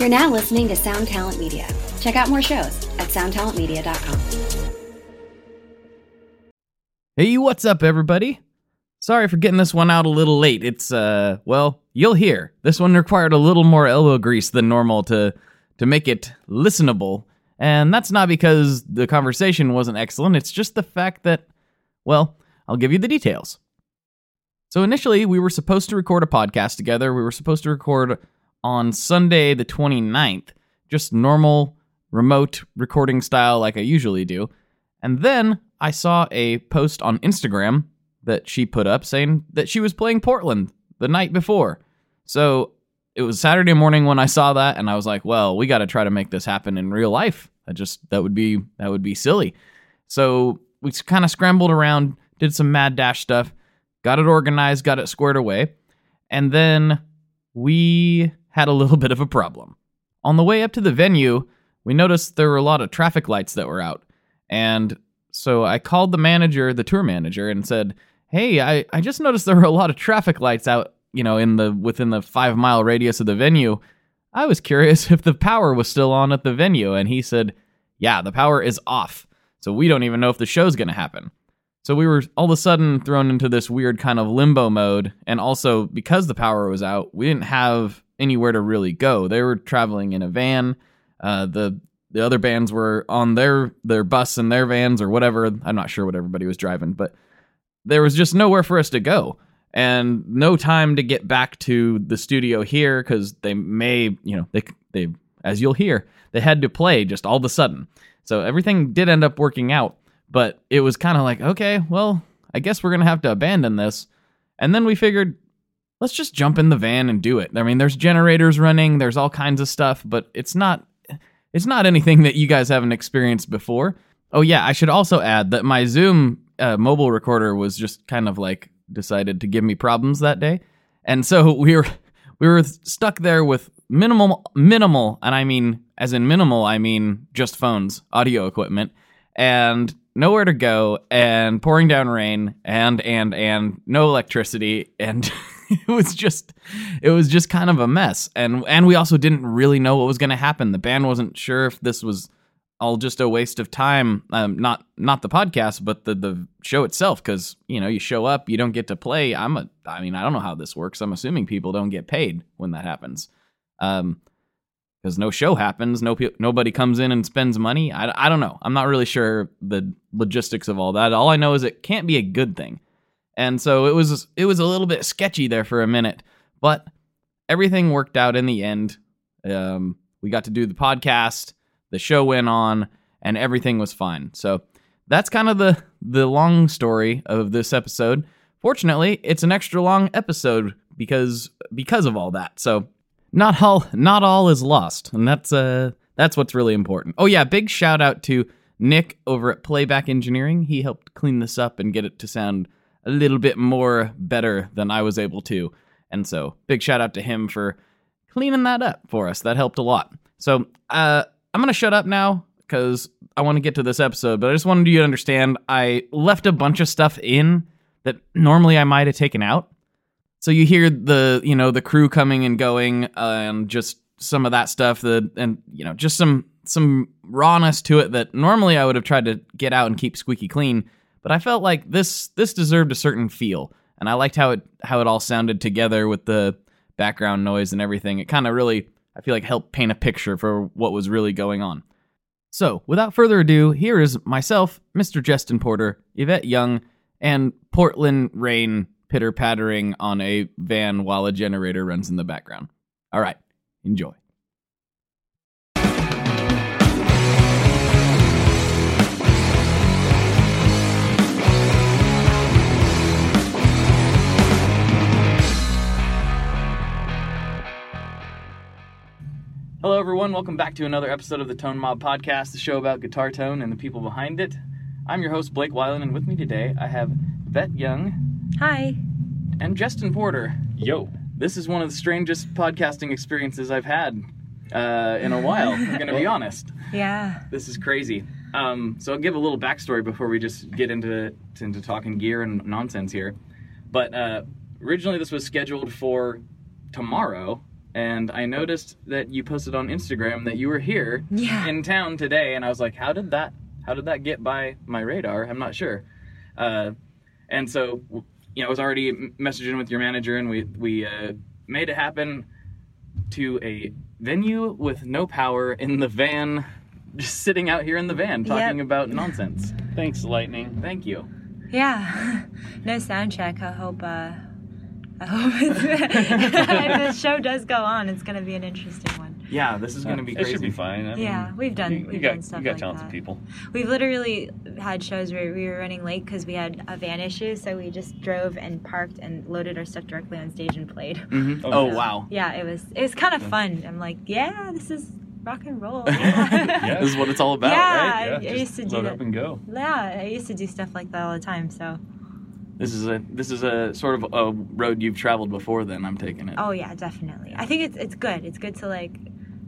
You're now listening to Sound Talent Media. Check out more shows at soundtalentmedia.com. Hey, what's up, everybody? Sorry for getting this one out a little late. It's, uh, well, you'll hear. This one required a little more elbow grease than normal to, to make it listenable. And that's not because the conversation wasn't excellent, it's just the fact that, well, I'll give you the details. So initially, we were supposed to record a podcast together. We were supposed to record on Sunday, the 29th, just normal remote recording style like I usually do. And then I saw a post on Instagram that she put up saying that she was playing Portland the night before. So it was Saturday morning when I saw that and I was like, well, we got to try to make this happen in real life. I just that would be that would be silly. So we kind of scrambled around, did some mad dash stuff, got it organized, got it squared away, and then we had a little bit of a problem. On the way up to the venue, we noticed there were a lot of traffic lights that were out. And so I called the manager, the tour manager, and said, Hey, I, I just noticed there were a lot of traffic lights out, you know, in the within the five mile radius of the venue. I was curious if the power was still on at the venue, and he said, Yeah, the power is off. So we don't even know if the show's gonna happen. So we were all of a sudden thrown into this weird kind of limbo mode, and also because the power was out, we didn't have anywhere to really go. They were traveling in a van. Uh, the the other bands were on their their bus and their vans or whatever. I'm not sure what everybody was driving, but there was just nowhere for us to go and no time to get back to the studio here because they may, you know, they they as you'll hear, they had to play just all of a sudden. So everything did end up working out, but it was kind of like, okay, well, I guess we're gonna have to abandon this. And then we figured, let's just jump in the van and do it. I mean, there's generators running, there's all kinds of stuff, but it's not it's not anything that you guys haven't experienced before. Oh yeah, I should also add that my Zoom uh, mobile recorder was just kind of like decided to give me problems that day, and so we were we were stuck there with minimal minimal, and I mean as in minimal, I mean just phones, audio equipment, and nowhere to go, and pouring down rain, and and and no electricity, and. it was just it was just kind of a mess. And and we also didn't really know what was going to happen. The band wasn't sure if this was all just a waste of time um, not not the podcast but the the show itself because you know you show up you don't get to play. I'm a i mean i don't know how this works. I'm assuming people don't get paid when that happens. Um because no show happens no nobody comes in and spends money. I, I don't know. I'm not really sure the logistics of all that. All i know is it can't be a good thing and so it was it was a little bit sketchy there for a minute, but everything worked out in the end. Um, we got to do the podcast, the show went on, and everything was fine. So that's kind of the the long story of this episode. Fortunately, it's an extra long episode because because of all that. So not all not all is lost, and that's uh that's what's really important. Oh yeah, big shout out to Nick over at Playback Engineering. He helped clean this up and get it to sound a little bit more better than I was able to. And so, big shout out to him for cleaning that up for us. That helped a lot. So, uh, I'm going to shut up now because I want to get to this episode, but I just wanted you to understand I left a bunch of stuff in that normally I might have taken out. So you hear the, you know, the crew coming and going uh, and just some of that stuff that and you know, just some some rawness to it that normally I would have tried to get out and keep squeaky clean but I felt like this this deserved a certain feel, and I liked how it how it all sounded together with the background noise and everything. It kind of really I feel like helped paint a picture for what was really going on. So, without further ado, here is myself, Mr. Justin Porter, Yvette Young, and Portland rain pitter pattering on a van while a generator runs in the background. All right, enjoy. Hello, everyone. Welcome back to another episode of the Tone Mob Podcast, the show about guitar tone and the people behind it. I'm your host, Blake Weiland, and with me today I have Yvette Young. Hi. And Justin Porter. Yo. This is one of the strangest podcasting experiences I've had uh, in a while, I'm going to be honest. Yeah. This is crazy. Um, so I'll give a little backstory before we just get into, into talking gear and nonsense here. But uh, originally, this was scheduled for tomorrow, and I noticed that you posted on Instagram that you were here Yeah. in town today, and I was like, how did that how did that get by my radar? I'm not sure. Uh, and so, you know, I was already messaging with your manager, and we we uh, made it happen to a venue with no power in the van, just sitting out here in the van talking Yep. about nonsense. Thanks, Lightning. Thank you. Yeah, no sound check. I hope. Uh, I hope it's, if the show does go on, it's gonna be an interesting one. Yeah, this is going to be It crazy. should be fine. I mean, Yeah, we've done- You, you we've got, done stuff You got like talented that. people. We've literally had shows where we were running late because we had a van issue, so we just drove and parked and loaded our stuff directly on stage and played. Mhm. Oh, Oh wow, Yeah, it was it was kind of fun. I'm like, yeah, this is rock and roll. Yeah. this is what it's all about, Yeah. right? Yeah, I just used to do load that. up and go. yeah, I used to do stuff like that all the time. So, This is a this is a sort of a road you've traveled before. Then I'm taking it. oh yeah, definitely. I think it's it's good. It's good to like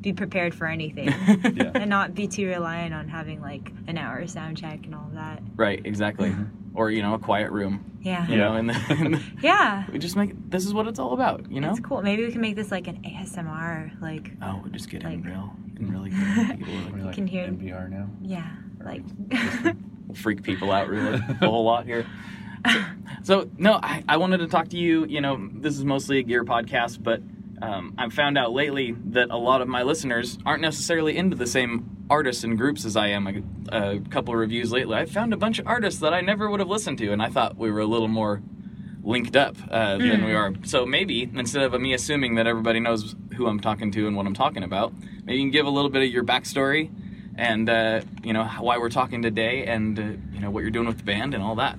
be prepared for anything Yeah. and not be too reliant on having like an hour sound check and all that. right, exactly. Or you know, a quiet room. Yeah. You know, and then Yeah. we just make this is what it's all about. You know. It's cool. Maybe we can make this like an ASMR, like Oh, we're just getting Like- real and really good. People We're like can hear- NPR now. yeah, like freak people out really a whole lot here. So, so, no, I, I wanted to talk to you. You know, this is mostly a gear podcast, but um, I've found out lately that a lot of my listeners aren't necessarily into the same artists and groups as I am. A, a couple of reviews lately, I found a bunch of artists that I never would have listened to, and I thought we were a little more linked up uh, than we are. So maybe instead of me assuming that everybody knows who I'm talking to and what I'm talking about, maybe you can give a little bit of your backstory and uh, you know why we're talking today, and uh, you know what you're doing with the band and all that.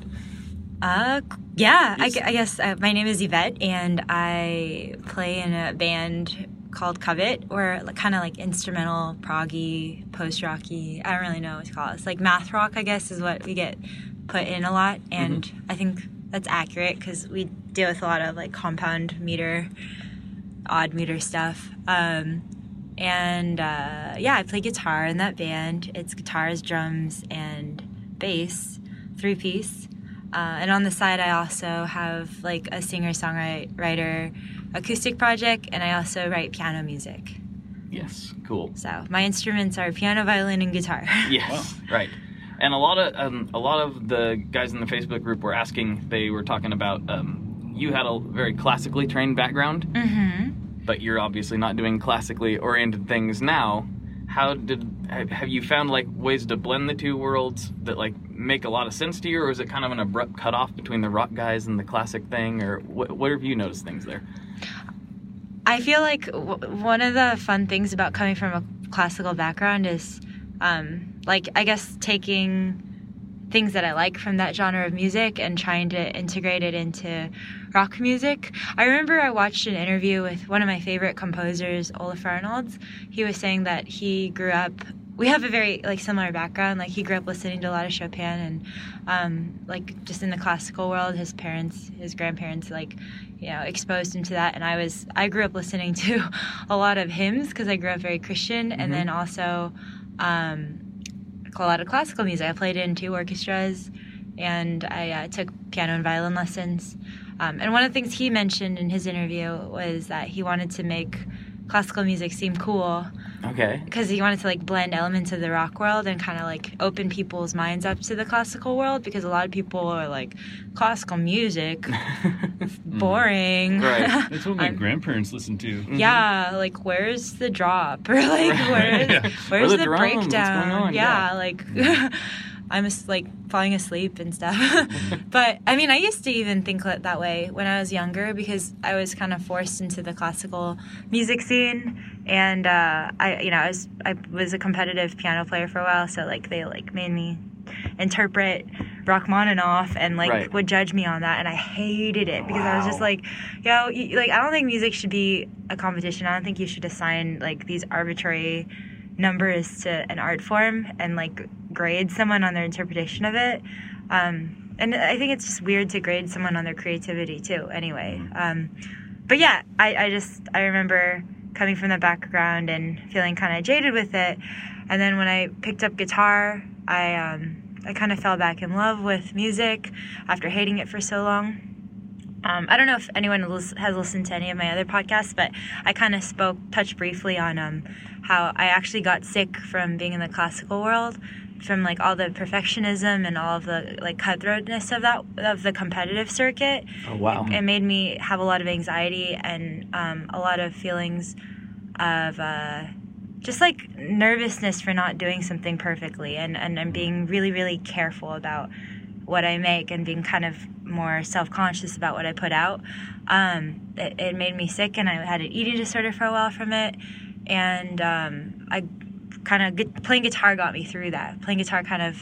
Uh, yeah, I, I guess uh, my name is Yvette, and I play in a band called Covet, or kind of like instrumental, proggy, post rocky. I don't really know what to call it. It's like math rock, I guess, is what we get put in a lot, and I think that's accurate because we deal with a lot of like compound meter, odd meter stuff. Um, and uh, yeah, I play guitar in that band. It's guitars, drums, and bass, three piece. Uh, and on the side, I also have like a singer songwriter acoustic project, and I also write piano music. Yes, cool. So my instruments are piano, violin, and guitar. Yes, right. And a lot of um, a lot of the guys in the Facebook group were asking. They were talking about um, you had a very classically trained background, mm-hmm. but you're obviously not doing classically oriented things now. How did have have you found like ways to blend the two worlds that like make a lot of sense to you, or is it kind of an abrupt cutoff between the rock guys and the classic thing, or what, what have you noticed things there? I feel like w- one of the fun things about coming from a classical background is, um, like, I guess taking things that I like from that genre of music and trying to integrate it into rock music. I remember I watched an interview with one of my favorite composers, Olaf Arnalds. He was saying that he grew up. We have a very like similar background. Like he grew up listening to a lot of Chopin and um, like just in the classical world. His parents, his grandparents, like you know, exposed him to that. And I was I grew up listening to a lot of hymns because I grew up very Christian, and then also um, a lot of classical music. I played in two orchestras, and I uh, took piano and violin lessons. Um, and one of the things he mentioned in his interview was that he wanted to make classical music seem cool Okay. because he wanted to like blend elements of the rock world and kind of like open people's minds up to the classical world because a lot of people are like classical music mm-hmm. boring Right. That's what my I'm- grandparents listened to. Mm-hmm. yeah like where's the drop or like where's Yeah. where's Where the the, drums? What's going breakdown on? yeah, Yeah. like mm-hmm. I'm just like falling asleep and stuff. But i mean i used to even think that way when i was younger because i was kind of forced into the classical music scene. And uh, i you know i was i was a competitive piano player for a while so like they like made me interpret Rachmaninoff and like Right. would judge me on that and I hated it because I was just like yo you, like I don't think music should be a competition. I don't think you should assign like these arbitrary numbers to an art form and like grade someone on their interpretation of it. Um, and I think it's just weird to grade someone on their creativity too anyway. Um, but yeah I, I just I remember coming from the background and feeling kind of jaded with it. And then when I picked up guitar I um, I kind of fell back in love with music after hating it for so long um, I don't know if anyone has listened to any of my other podcasts, but I kind of spoke, touched briefly on um, how I actually got sick from being in the classical world, from like all the perfectionism and all of the like cutthroatness of that of the competitive circuit. Oh, wow. It, it made me have a lot of anxiety and um, a lot of feelings of. Uh, just like nervousness for not doing something perfectly and, and, and being really, really careful about what I make and being kind of more self conscious about what I put out. Um, it, it, made me sick, and I had an eating disorder for a while from it. And um, I kind of playing guitar got me through that. Playing guitar kind of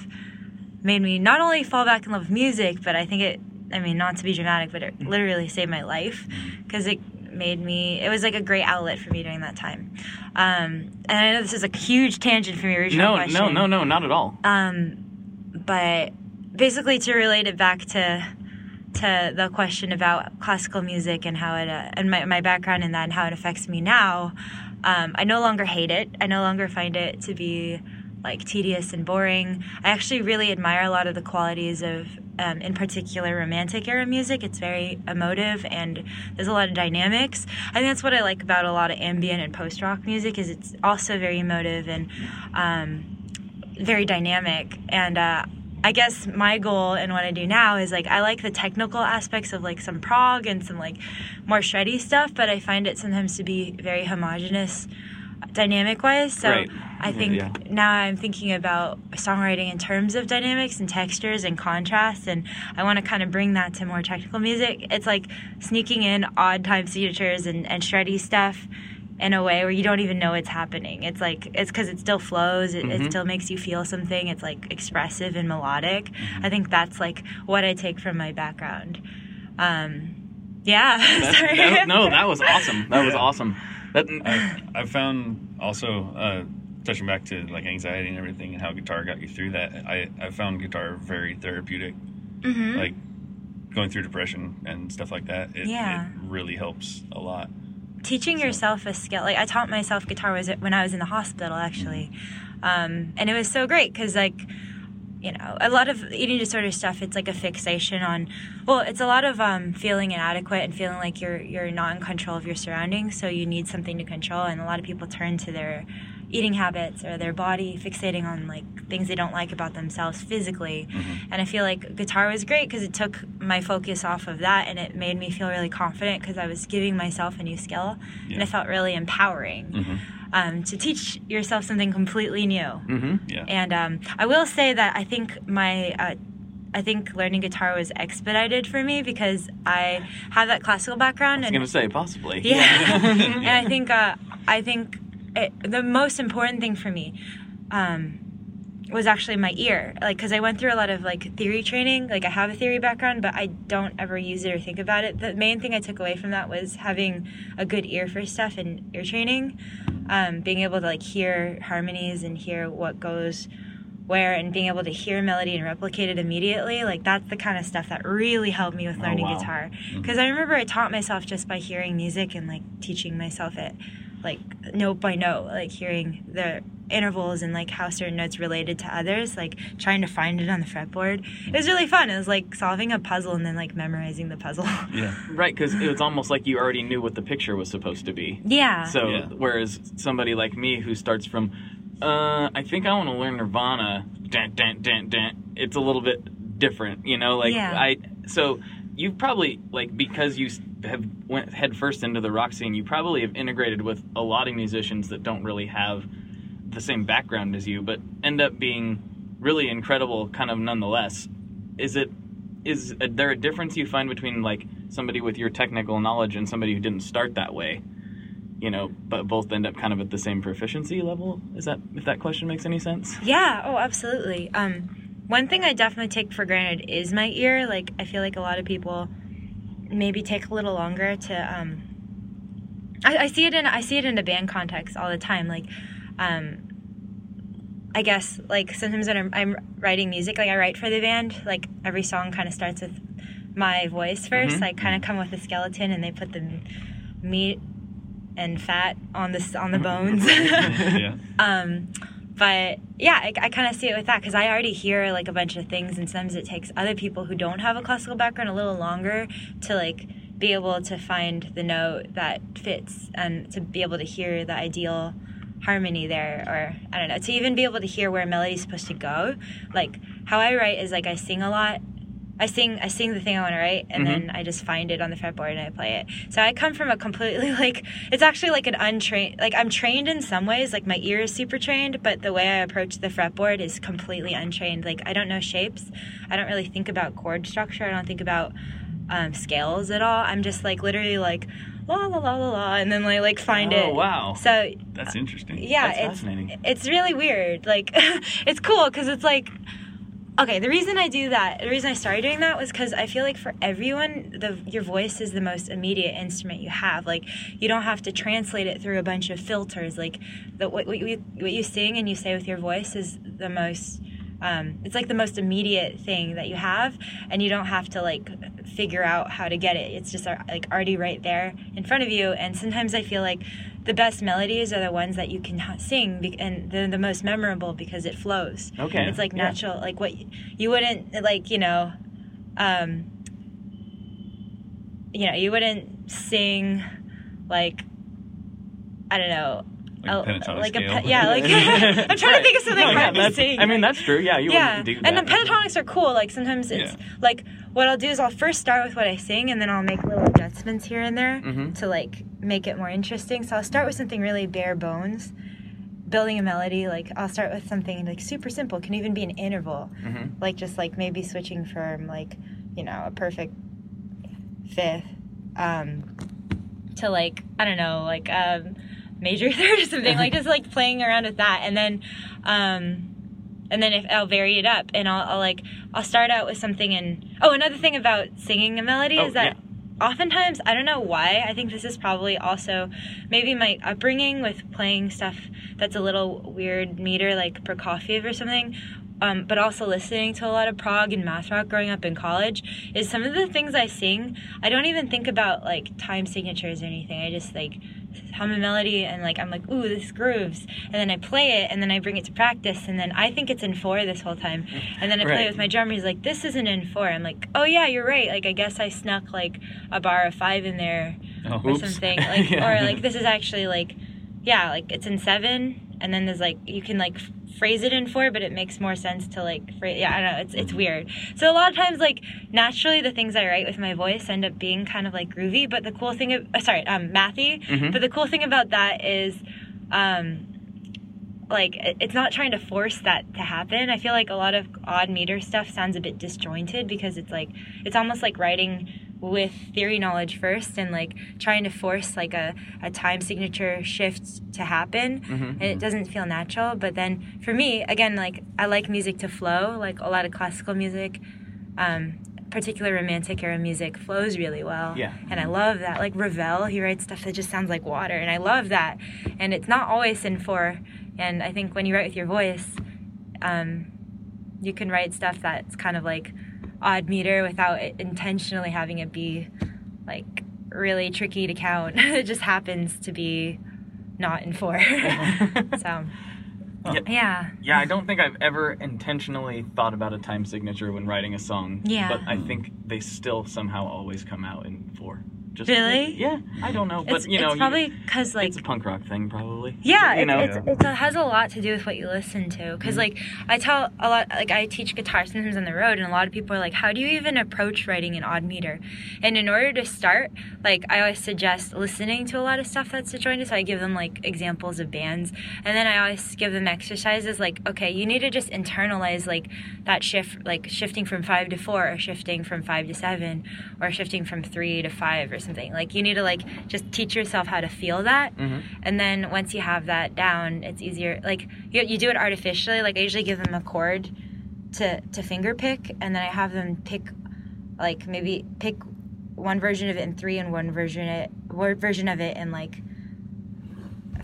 made me not only fall back in love with music, but I think it. I mean, not to be dramatic, but it literally saved my life because it made me it was like a great outlet for me during that time um, and i know this is a huge tangent from your original no question no no no not at all um, but basically to relate it back to to the question about classical music and how it uh, and my, my background in that and how it affects me now um, i no longer hate it. I no longer find it to be like tedious and boring. I actually really admire a lot of the qualities of um, in particular romantic era music. It's very emotive and there's a lot of dynamics. I think that's what i like about a lot of ambient and post-rock music is it's also very emotive and um, very dynamic. And uh, I guess my goal and what I do now is like I like the technical aspects of like some prog and some like more shreddy stuff, but I find it sometimes to be very homogenous dynamic wise. So Right. I think Yeah. now I'm thinking about songwriting in terms of dynamics and textures and contrast and I want to kind of bring that to more technical music. It's like sneaking in odd time signatures and, and shreddy stuff in a way where you don't even know it's happening. It's like it's because it still flows. It, it still makes you feel something. It's like expressive and melodic. I think that's like what I take from my background. Um, yeah. That- Sorry. that- no that was awesome that was awesome that, I, I found also uh, touching back to like anxiety and everything and how guitar got you through that. I, I found guitar very therapeutic. Mhm. Like going through depression and stuff like that. It, Yeah. it really helps a lot. Teaching yourself a skill like i taught myself guitar was when i was in the hospital actually. Um, and it was so great because like you know a lot of eating disorder stuff it's like a fixation on well it's a lot of um, feeling inadequate and feeling like you're you're not in control of your surroundings so you need something to control and a lot of people turn to their eating habits or their body fixating on like things they don't like about themselves physically. And i feel like guitar was great because it took my focus off of that and it made me feel really confident because i was giving myself a new skill and Yeah. it felt really empowering Mhm. um, to teach yourself something completely new. Hmm Yeah. and um, I will say that I think my uh, I think learning guitar was expedited for me because I have that classical background I was and gonna say possibly. Yeah, and I think uh, I think it, the most important thing for me um, was actually my ear, like because I went through a lot of like theory training. Like I have a theory background, but I don't ever use it or think about it. The main thing I took away from that was having a good ear for stuff and ear training, um, being able to like hear harmonies and hear what goes where and being able to hear melody and replicate it immediately like that's the kind of stuff that really helped me with Oh, learning wow. guitar because i remember i taught myself just by hearing music and like teaching myself it like note by note like hearing the intervals and like how certain notes related to others like trying to find it on the fretboard it was really fun it was like solving a puzzle and then like memorizing the puzzle yeah. right because it was almost like you already knew what the picture was supposed to be yeah So Yeah. whereas somebody like me who starts from, uh, I think I want to learn Nirvana, dun, dun, dun, dun, it's a little bit different, you know. Like Yeah. I, so you probably like because you have went head first into the rock scene, you probably have integrated with a lot of musicians that don't really have the same background as you, but end up being really incredible, kind of nonetheless. Is it? Is there a difference you find between like somebody with your technical knowledge and somebody who didn't start that way? you know, but both end up kind of at the same proficiency level. Is that if that question makes any sense? Yeah, oh, absolutely. Um, one thing I definitely take for granted is my ear. Like, I feel like a lot of people maybe take a little longer to. Um, I, I see it in I see it in a band context all the time. Like, um, I guess like sometimes when I'm, I'm writing music, like I write for the band. Like every song kind of starts with my voice 1st Mhm. I kind of come with a skeleton, and they put the meat and fat on the on the bones. yeah. Um, but yeah, I, I kind of see it with that because I already hear like a bunch of things, and sometimes it takes other people who don't have a classical background a little longer to like be able to find the note that fits and to be able to hear the ideal harmony there or i don't know to even be able to hear where melody's supposed to go. Like how i write is like i sing a lot I sing I sing the thing I want to write and Mhm. then I just find it on the fretboard and I play it. So I come from a completely like it's actually like an untrained like I'm trained in some ways like my ear is super trained but the way I approach the fretboard is completely untrained. Like I don't know shapes. I don't really think about chord structure. I don't think about um, scales at all. I'm just like literally like la la la la la and then like like find Oh, it. Oh wow. So That's interesting. yeah, That's it's fascinating. it's really weird. Like it's cool because it's like okay. The reason I do that, the reason I started doing that was because I feel like for everyone, the your voice is the most immediate instrument you have. Like you don't have to translate it through a bunch of filters. Like the what, what you what you sing and you say with your voice is the most. Um, it's like the most immediate thing that you have, and you don't have to like figure out how to get it. It's just uh, like already right there in front of you. And sometimes I feel like the best melodies are the ones that you can ha- sing, be- and they're the most memorable because it flows. Okay, it's like yeah. natural, like what you wouldn't like, you know, um, you know, you wouldn't sing like I don't know. Like a like a pe- yeah, like I'm trying to think of something No, yeah, hard to sing. I mean, that's true. Yeah, you yeah, wouldn't do and the pentatonics are cool. Like sometimes it's Yeah. like what I'll do is I'll first start with what I sing, and then I'll make little adjustments here and there Mhm. to like make it more interesting. So I'll start with something really bare bones, building a melody. Like I'll start with something like super simple. Can even be an interval, Mhm. like just like maybe switching from like you know a perfect fifth um, to like I don't know like um, major third or something. like just like playing around with that, and then. Um, and then if I'll vary it up and I'll, I'll like I'll start out with something and oh another thing about singing a melody Oh, is that yeah. oftentimes I don't know why I think this is probably also maybe my upbringing with playing stuff that's a little weird meter like Prokofiev or something um, but also listening to a lot of prog and math rock growing up in college is some of the things I sing I don't even think about like time signatures or anything I just like hum a melody and like I'm like ooh this grooves and then I play it and then I bring it to practice and then I think it's in four this whole time and then I play Right. it with my drummer he's like this isn't in four I'm like oh yeah you're right like I guess I snuck like a bar of five in there Oh, or Oops. something like Yeah. or like this is actually like yeah like it's in seven and then there's like you can like phrase it in four but it makes more sense to like phrase yeah i don't know it's it's weird. So a lot of times like naturally the things i write with my voice end up being kind of like groovy but the cool thing of, uh, sorry um mathy Mhm. but the cool thing about that is um like it's not trying to force that to happen. I feel like a lot of odd meter stuff sounds a bit disjointed because it's like it's almost like writing with theory knowledge first and like trying to force like a, a time signature shift to happen Mhm. and it doesn't feel natural but then for me again like i like music to flow like a lot of classical music um particular romantic era music flows really well Yeah. and i love that like ravel he writes stuff that just sounds like water and i love that and it's not always in four and i think when you write with your voice um you can write stuff that's kind of like odd meter without it intentionally having it be like really tricky to count. it just happens to be not in four. Uh-huh. so Yeah. yeah. Yeah, I don't think I've ever intentionally thought about a time signature when writing a song. Yeah. But I think they still somehow always come out in four. Just Really? Yeah, I don't know, but It's, you know, it's probably because like it's a punk rock thing, probably. Yeah, you it, know. it's, it's, it has a lot to do with what you listen to. Mm-hmm. Because, like, I tell a lot, like, I teach guitar sometimes on the road, and a lot of people are like, How do you even approach writing an odd meter? And in order to start, like, I always suggest listening to a lot of stuff that's disjointed. So I give them, like, examples of bands. And then I always give them exercises like, Okay, you need to just internalize, like, that shift, like, shifting from five to four, or shifting from five to seven, or shifting from three to five, or something. Like, you need to, like, just teach yourself how to feel that Mhm. and then once you have that down it's easier like you, you do it artificially like i usually give them a chord to to finger pick and then i have them pick like maybe pick one version of it in three and one version it one version of it in like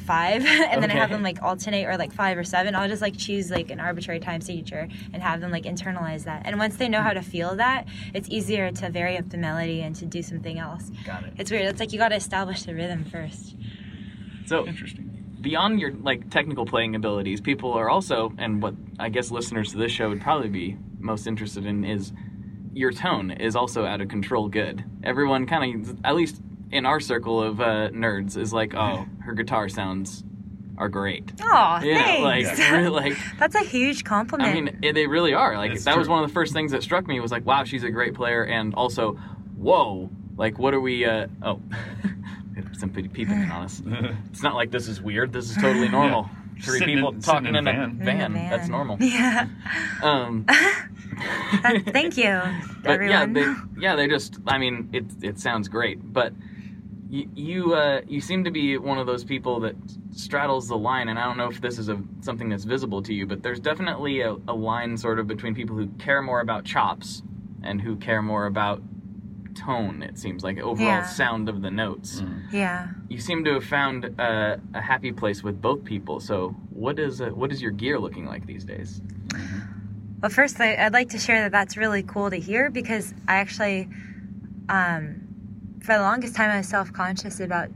five and then i have them like alternate or like five or seven i'll just like choose like an arbitrary time signature and have them like internalize that and once they know how to feel that it's easier to vary up the melody and to do something else Got it. it's weird it's like you got to establish the rhythm first So, Interesting. beyond your like technical playing abilities, people are also, and what I guess listeners to this show would probably be most interested in is your tone is also out of control good. Everyone kind of, at least in our circle of uh, nerds, is like, oh, her guitar sounds are great. Oh, You know, thanks. like, really, like That's a huge compliment. I mean, it, they really are. Like It's that was one of the first things that struck me was like, wow, she's a great player, and also, whoa, like what are we? Uh, oh, some peeping in on us. It's not like this is weird. This is totally normal. Three Sitting people in- talking in in a a van. van. In a That's normal. yeah. Um, thank you, but everyone. yeah, they, yeah, they just. I mean, it it sounds great, but you you, uh, you seem to be one of those people that straddles the line, and I don't know if this is a something that's visible to you, but there's definitely a, a line sort of between people who care more about chops and who care more about tone. It seems like overall Yeah. sound of the notes. yeah. You seem to have found uh, a happy place with both people. So what is uh, what is your gear looking like these days? Well, first, I, I'd like to share that that's really cool to hear because I actually, um, for the longest time, I was self conscious about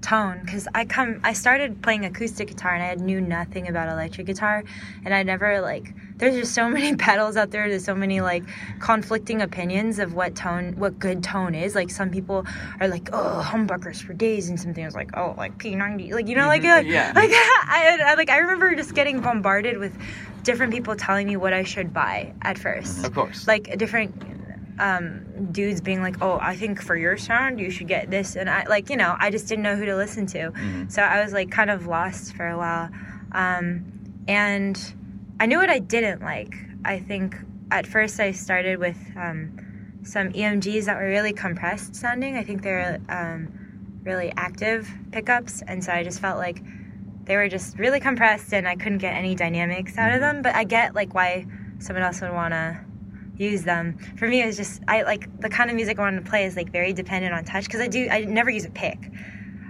tone because I come, I started playing acoustic guitar and I knew nothing about electric guitar, and I never like. There's just so many pedals out there. There's so many like conflicting opinions of what tone, what good tone is. Like some people are like, oh, humbuckers for days, and something is like, oh, like P90, like you know, like, like yeah. like I, I like I remember just getting bombarded with different people telling me what I should buy at first. Of course. Like different um, dudes being like, "Oh, I think for your sound you should get this," and I like you know I just didn't know who to listen to, so I was like kind of lost for a while, um, and I knew what I didn't like. I think at first I started with um, some EMGs that were really compressed sounding. I think they're um, really active pickups, and so I just felt like they were just really compressed, and I couldn't get any dynamics out of them. But I get like why someone else would want to use them. For me, it was just I like the kind of music I wanted to play is like very dependent on touch because I do I never use a pick.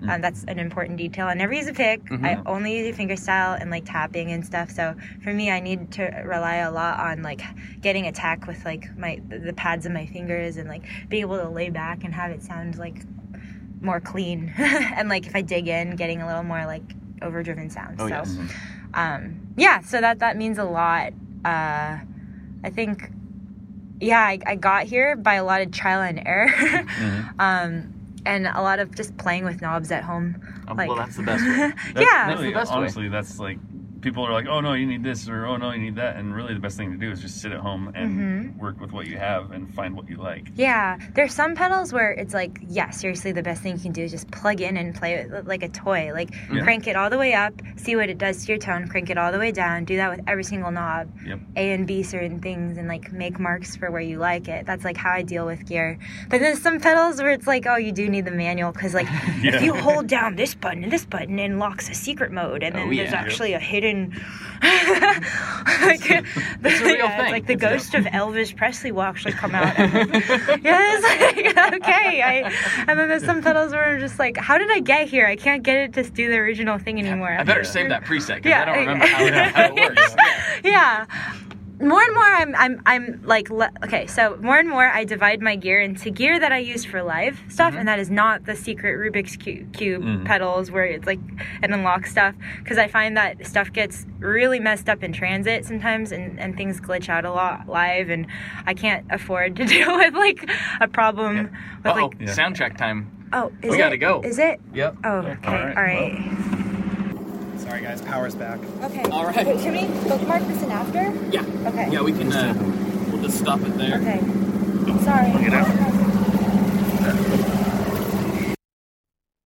Um, that's an important detail. I never use a pick. I only use a finger style and like tapping and stuff. So for me, I need to rely a lot on like getting attack with like my the pads of my fingers and like being able to lay back and have it sound like more clean. and like if I dig in, getting a little more like overdriven sounds. Oh, so yes. um, yeah, so that that means a lot. Uh, I think, yeah, I, I got here by a lot of trial and error, um, and a lot of just playing with knobs at home. Oh, Like, well, that's the best way. yeah, That's the best way. honestly, that's like people are like, oh no, you need this or oh no, you need that, and really the best thing to do is just sit at home and Mm-hmm. work with what you have and find what you like. yeah. There's some pedals where it's like, yeah, seriously, the best thing you can do is just plug in and play it like a toy. Like Yeah. crank it all the way up, see what it does to your tone. Crank it all the way down. Do that with every single knob. Yep. A and B certain things and like make marks for where you like it. That's like how I deal with gear. But there's some pedals where it's like, oh, you do need the manual because like Yeah. if you hold down this button and this button, it unlocks a secret mode, and then Oh, there's yeah. actually a hidden. like, the, a real yeah, thing. like the It's- ghost of Elvis Presley will actually come out. And, yeah, it's like okay. I, and then there's some pedals where I'm just like, how did I get here? I can't get it to do the original thing anymore. I better save that preset because Yeah, I don't I- remember how, it- how it works. yeah more and more i'm i'm i'm like le- okay so more and more i divide my gear into gear that i use for live stuff and that is not the secret rubik's Cu- cube pedals where it's like an unlock stuff because i find that stuff gets really messed up in transit sometimes and, and things glitch out a lot live and i can't afford to deal with like a problem with Uh oh, like Yeah. sound check time. oh is We it, gotta go. is it? Yep. oh okay. All right, right, Sorry, guys. Power's back. okay All right. Wait, should we bookmark this in after Yeah. okay Yeah, we can. Uh, we'll just stop it there. Okay. Sorry.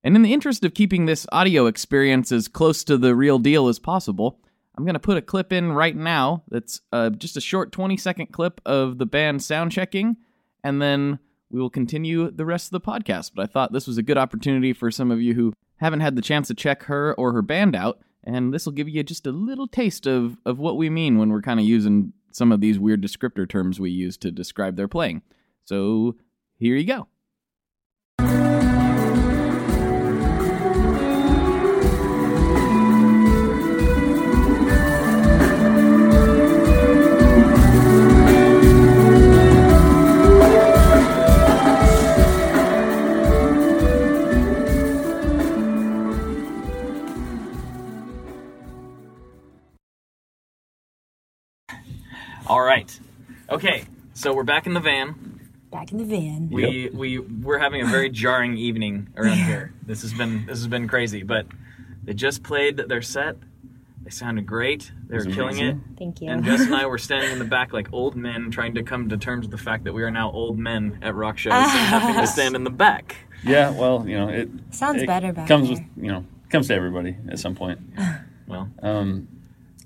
And in the interest of keeping this audio experience as close to the real deal as possible, I'm going to put a clip in right now that's uh, just a short 20 second clip of the band sound checking, and then we will continue the rest of the podcast. But I thought this was a good opportunity for some of you who haven't had the chance to check her or her band out, and this will give you just a little taste of, of what we mean when we're kind of using some of these weird descriptor terms we use to describe their playing. So here you go. All right. Okay. So we're back in the van. Back in the van. We we we're having a very jarring evening around here. This has been this has been crazy, but they just played their set. They sounded great. They were was killing it. Thank you. And Jess and I were standing in the back like old men, trying to come to terms with the fact that we are now old men at rock shows and having to stand in the back. Yeah, well, you know, it Sounds it better back comes there. with you know comes to everybody at some point. Well, Um,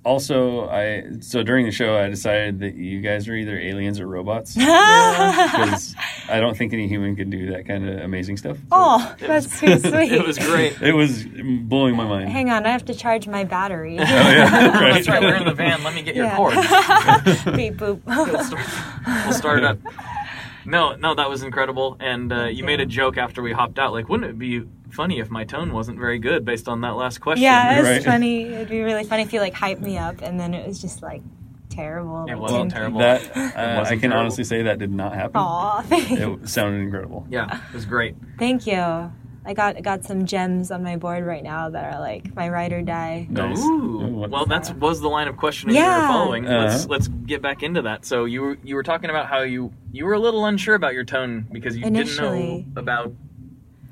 also, I so during the show, I decided that you guys are either aliens or robots because I don't think any human can do that kind of amazing stuff. oh, that's too sweet. it was great. It was blowing my mind. Hang on, I have to charge my battery. Oh, yeah, right. That's right. We're in the van. Let me get your Yeah. cord. Beep boop. We'll start, we'll start it up. No, no, that was incredible. And uh, you made a joke after we hopped out. Like, wouldn't it be funny if my tone wasn't very good based on that last question? yeah, it's Right. funny. It'd be really funny if you like hyped me up and then it was just like terrible. It like, wasn't terrible. That uh, I wasn't can terrible. honestly say that did not happen. Aw, thank, It sounded incredible. Yeah, it was great. thank you. I got got some gems on my board right now that are like my ride or die. Nice. Ooh. Well, that's was the line of questioning you were following. Let's Uh-huh. let's get back into that. So you were you were talking about how you you were a little unsure about your tone because you didn't know about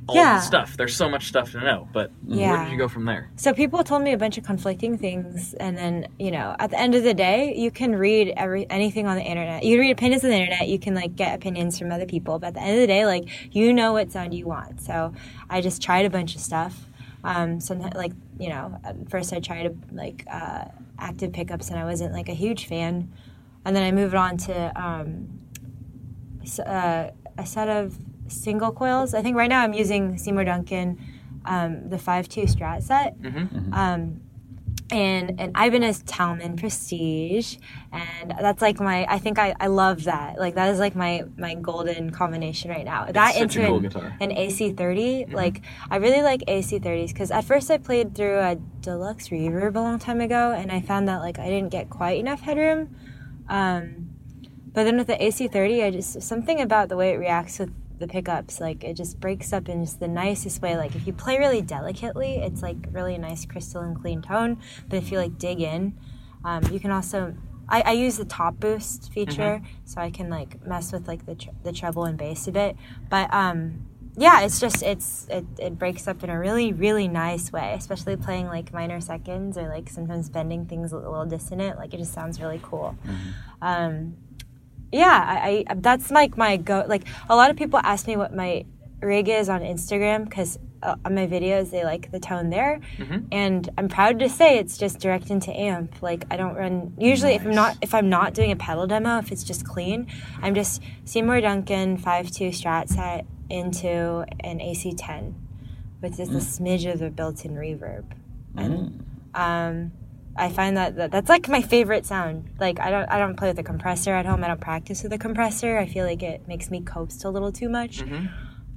all Yeah. the stuff. There's so much stuff to know, but where did you go from there? So people told me a bunch of conflicting things, and then you know, at the end of the day, you can read every anything on the internet. You can read opinions on the internet. You can like get opinions from other people, but at the end of the day, like you know what sound you want. So I just tried a bunch of stuff. Um, sometimes, like you know, at first I tried like uh, active pickups, and I wasn't like a huge fan. And then I moved on to um, uh, a set of single coils. I think right now I'm using Seymour Duncan, um, the 5.2 Strat set. Um, and an Ibanez Talman Prestige, and that's like my. I think I, I love that. Like that is like my my golden combination right now. that such a into cool an, guitar. an AC30. Like I really like AC30s because at first I played through a deluxe reverb a long time ago, and I found that like I didn't get quite enough headroom. Um, but then with the AC30, I just something about the way it reacts with the pickups, like it just breaks up in just the nicest way. Like if you play really delicately, it's like really a nice crystalline clean tone. But if you like dig in, um, you can also. I, I use the top boost feature, so I can like mess with like the tr- the treble and bass a bit. But um, yeah, it's just it's it, it breaks up in a really really nice way, especially playing like minor seconds or like sometimes bending things a little dissonant. Like it just sounds really cool. Um, yeah, I, I that's like my go. Like a lot of people ask me what my rig is on Instagram because uh, on my videos they like the tone there, and I'm proud to say it's just direct into amp. Like I don't run usually if I'm not if I'm not doing a pedal demo if it's just clean, I'm just Seymour Duncan five two Strat set into an AC10 with just a smidge of the built-in reverb. And, um, I find that, that that's like my favorite sound. Like I don't I don't play with a compressor at home. I don't practice with a compressor. I feel like it makes me coast a little too much,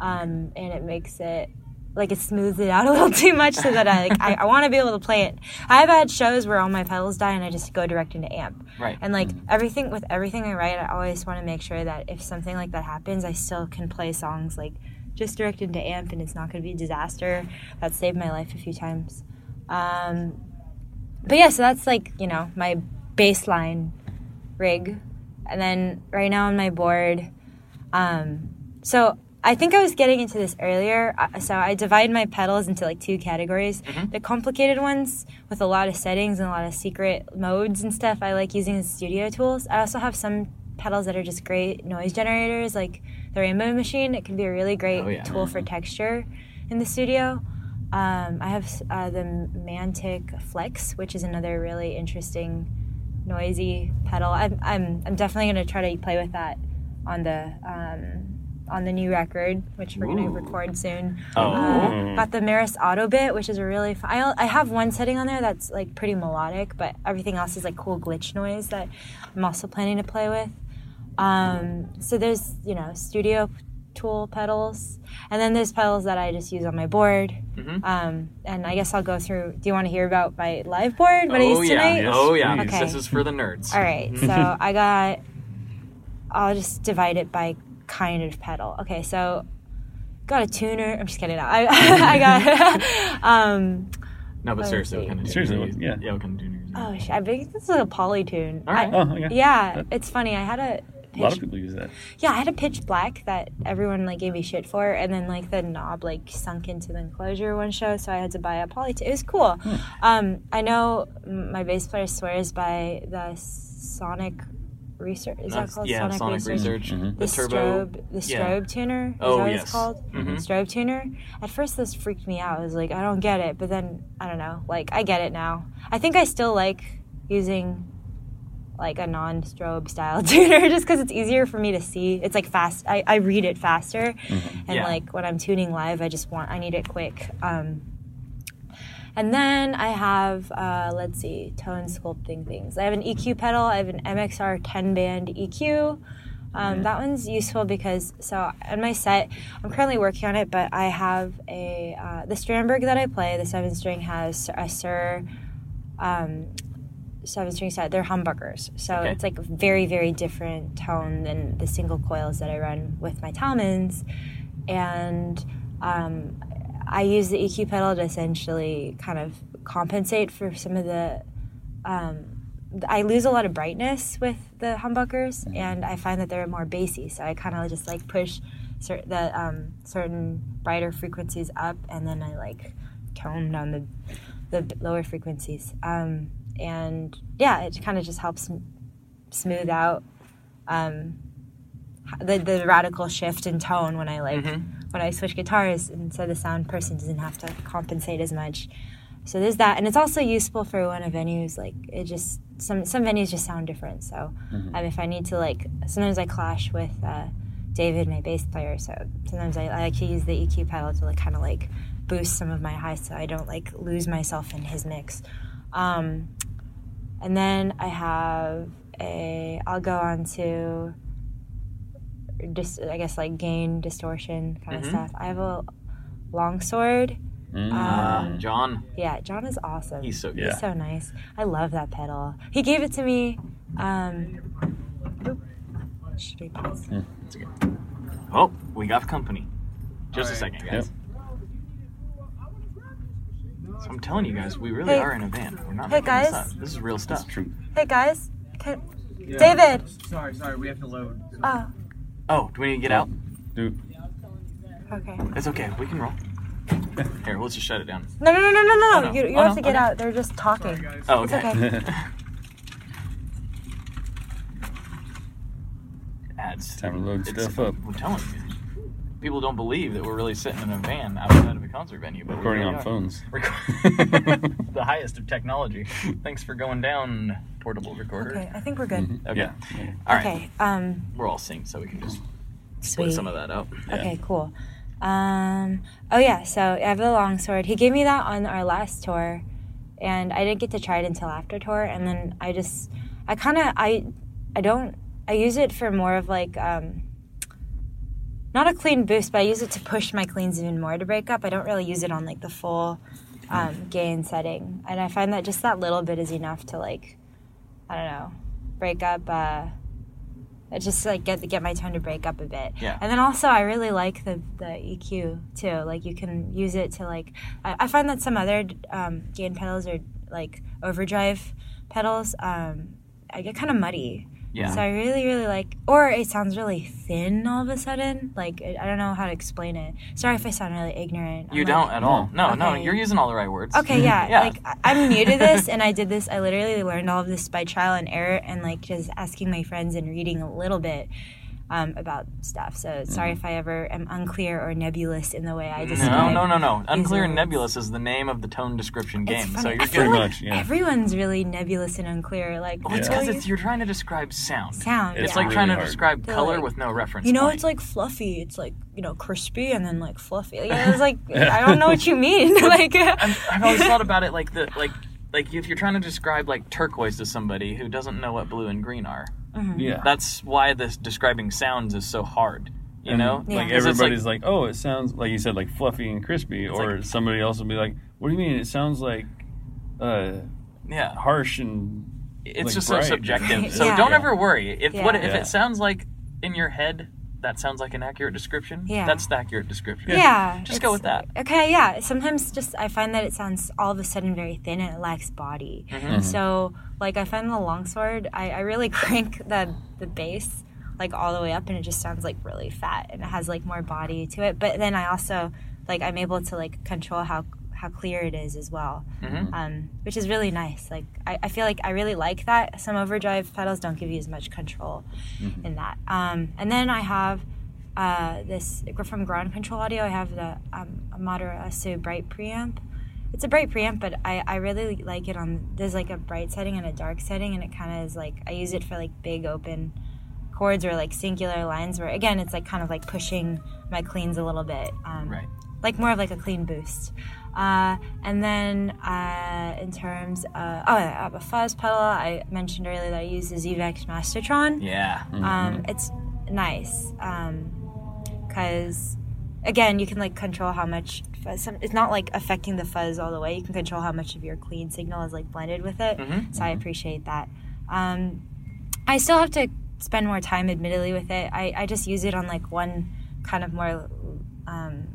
um, and it makes it like it smooths it out a little too much so that I like I, I want to be able to play it. I've had shows where all my pedals die and I just go direct into amp. Right. And like everything with everything I write, I always want to make sure that if something like that happens, I still can play songs like just direct into amp and it's not going to be a disaster. That saved my life a few times. Um, but yeah, so that's like you know my baseline rig, and then right now on my board. Um, so I think I was getting into this earlier. Uh, So I divide my pedals into like two categories: the complicated ones with a lot of settings and a lot of secret modes and stuff. I like using as studio tools. I also have some pedals that are just great noise generators, like the Rainbow Machine. It can be a really great Oh, yeah. tool for texture in the studio. Um, I have uh, the Mantic Flex, which is another really interesting, noisy pedal. I'm I'm, I'm definitely going to try to play with that on the um, on the new record, which we're going to record soon. Oh. Uh, got the Meris Ottobit, which is a really fun. I, I have one setting on there that's like pretty melodic, but everything else is like cool glitch noise that I'm also planning to play with. Um, so there's you know studio tool pedals, and then there's pedals that I just use on my board. Mm-hmm. Um, and I guess I'll go through. Do you want to hear about my live board? What I oh used yeah, tonight? oh yeah. please. Okay. This is for the nerds. All right, so I got. I'll just divide it by kind of pedal. Okay, so got a tuner. I'm just kidding. I I got. um, No, but Let's seriously, what kind of tuner Seriously, what- yeah. yeah, what kind of tuner? are you using? Oh, I think this is a polytune. All right. I- Oh, okay. yeah, it's funny. I had a A lot of people use that. yeah, I had a pitch black that everyone like gave me shit for, and then like the knob like sunk into the enclosure one show, so I had to buy a polytune. It was cool. Hmm. Um, I know my bass player swears by the Sonic Research. Is that That's- called yeah, Sonic, Sonic Research? Research. The, The turbo. strobe, the yeah. strobe tuner. Is Oh, that what yes. it's called? Mhm. Strobe tuner. At first, this freaked me out. I was like, I don't get it, but then I don't know. Like, I get it now. I think I still like using like a non-strobe style tuner just because it's easier for me to see. It's like fast. I, I read it faster, and Yeah. like when I'm tuning live, I just want I need it quick. Um, and then I have, uh, let's see, tone sculpting things. I have an EQ pedal. I have an MXR 10 band EQ. Um, That one's useful because, so on my set, I'm currently working on it, but I have a, uh, the Strandberg that I play, the seven string has a Sir um, seven string set. They're humbuckers. So Okay. it's like a very, very different tone than the single coils that I run with my Talmans. And um, I use the EQ pedal to essentially kind of compensate for some of the. Um, I lose a lot of brightness with the humbuckers, and I find that they're more bassy. So I kind of just like push cer- the um, certain brighter frequencies up, and then I like tone down the the lower frequencies. Um, and yeah, it kind of just helps smooth out um, the the radical shift in tone when I like when I switch guitars, and so the sound person doesn't have to compensate as much. So there's that, and it's also useful for when a venue's like it just some some venues just sound different. So um, if I need to like sometimes I clash with uh, David, my bass player. So sometimes I, I like to use the EQ pedal to like kind of like boost some of my highs so I don't like lose myself in his mix. Um, and then I have a I'll go on to just I guess like gain distortion kind of stuff. I have a longsword. Mm. Uh, John, Yeah, John is awesome. he's so good. Yeah. He's so nice. I love that pedal. He gave it to me. Um, oop. Should we pause? It's okay. Oh, we got company. Just a All right. second, guys. So I'm telling you guys, we really Hey. are in a van. We're not Hey, making this guys. up. This is real stuff. That's true. Hey guys, can, David. Sorry, sorry, we have to load. Oh, Oh, do we need to get out? Dude, okay. It's okay. We can roll. Here, let's just shut it down. No, no, no, no, no, no. Oh, no. You, you Oh, have no. to oh, get Okay. out. They're just talking. Sorry, guys. Oh, It's okay. okay. Ads. time to load It's- stuff up. I'm telling you. People don't believe that we're really sitting in a van outside of a concert venue, but Recording really on are. phones. the highest of technology. Thanks for going down, portable recorder. Okay, I think we're good. Okay. Yeah. All right. Okay. Um, We're all synced, so we can just split some of that out. Okay, cool. Um, oh yeah, so I have the longsword. He gave me that on our last tour, and I didn't get to try it until after tour. And then I just, I kind of, I, I don't, I use it for more of like, um, not a clean boost, but I use it to push my cleans even more to break up. I don't really use it on like the full um, gain setting, and I find that just that little bit is enough to like, I don't know, break up. Uh, it just like get get my tone to break up a bit. Yeah. And then also I really like the the EQ too. Like you can use it to like I, I find that some other um, gain pedals are like overdrive pedals. Um, I get kind of muddy. Yeah. So I really really like, or it sounds really thin all of a sudden. Like I don't know how to explain it. Sorry if I sound really ignorant. You I'm don't like- at all. No, no, you're using all the right words. Okay, yeah. Yeah. Like I'm new to this, and I did this. I literally learned all of this by trial and error, and like just asking my friends and reading a little bit um, about stuff. So sorry if I ever am unclear or nebulous in the way I describe. Mm-hmm. No, no, no, no. Unclear and nebulous is the name of the tone description It's game. So funny. you're I good. Pretty like much, yeah. Everyone's really nebulous and unclear. Like Well, it's because it's you're trying to describe sound. sound. It's yeah. like trying to hard. describe They're color like, with no reference. you know, point. it's like fluffy. It's like you know, crispy and then like fluffy. Like, it's like I don't know what you mean. like I've, I've always thought about it like the like like if you're trying to describe like turquoise to somebody who doesn't know what blue and green are. Yeah. That's why this describing sounds is so hard. You And, know, Yeah. Like 'Cause it's everybody's like, oh, it sounds like you said, like fluffy and crispy, or like- somebody else will be like, what do you mean? It sounds like uh, yeah, harsh and it's like just bright. so subjective. So Yeah. don't Yeah. ever worry if what if Yeah. it sounds like in your head that sounds like an accurate description. Yeah. That's the accurate description. Yeah. Just go with that. Okay, yeah. Sometimes just I find that it sounds all of a sudden very thin and it lacks body. Mm-hmm. So like I find the longsword, I, I really crank the the bass like all the way up and it just sounds like really fat and it has like more body to it. But then I also like I'm able to like control how how clear it is as well, Mm-hmm. um, which is really nice. Like I, I feel like I really like that. Some overdrive pedals don't give you as much control in that. Um, and then I have uh, this from Ground Control Audio. I have the um, Amaterasu Bright preamp. It's a bright preamp, but I, I really like it on. There's like a bright setting and a dark setting, and it kind of is like I use it for like big open chords or like singular lines where again it's like kind of like pushing my cleans a little bit. Um, Right. like more of like a clean boost. Uh, and then uh, in terms of oh, I have a fuzz pedal. I mentioned earlier that I use the Zvex Mastotron. Yeah. Um, it's nice because again, you can like control how much fuzz. Some, it's not like affecting the fuzz all the way. You can control how much of your clean signal is like blended with it. So I appreciate that. Um, I still have to spend more time, admittedly, with it. I, I just use it on like one kind of more. Um,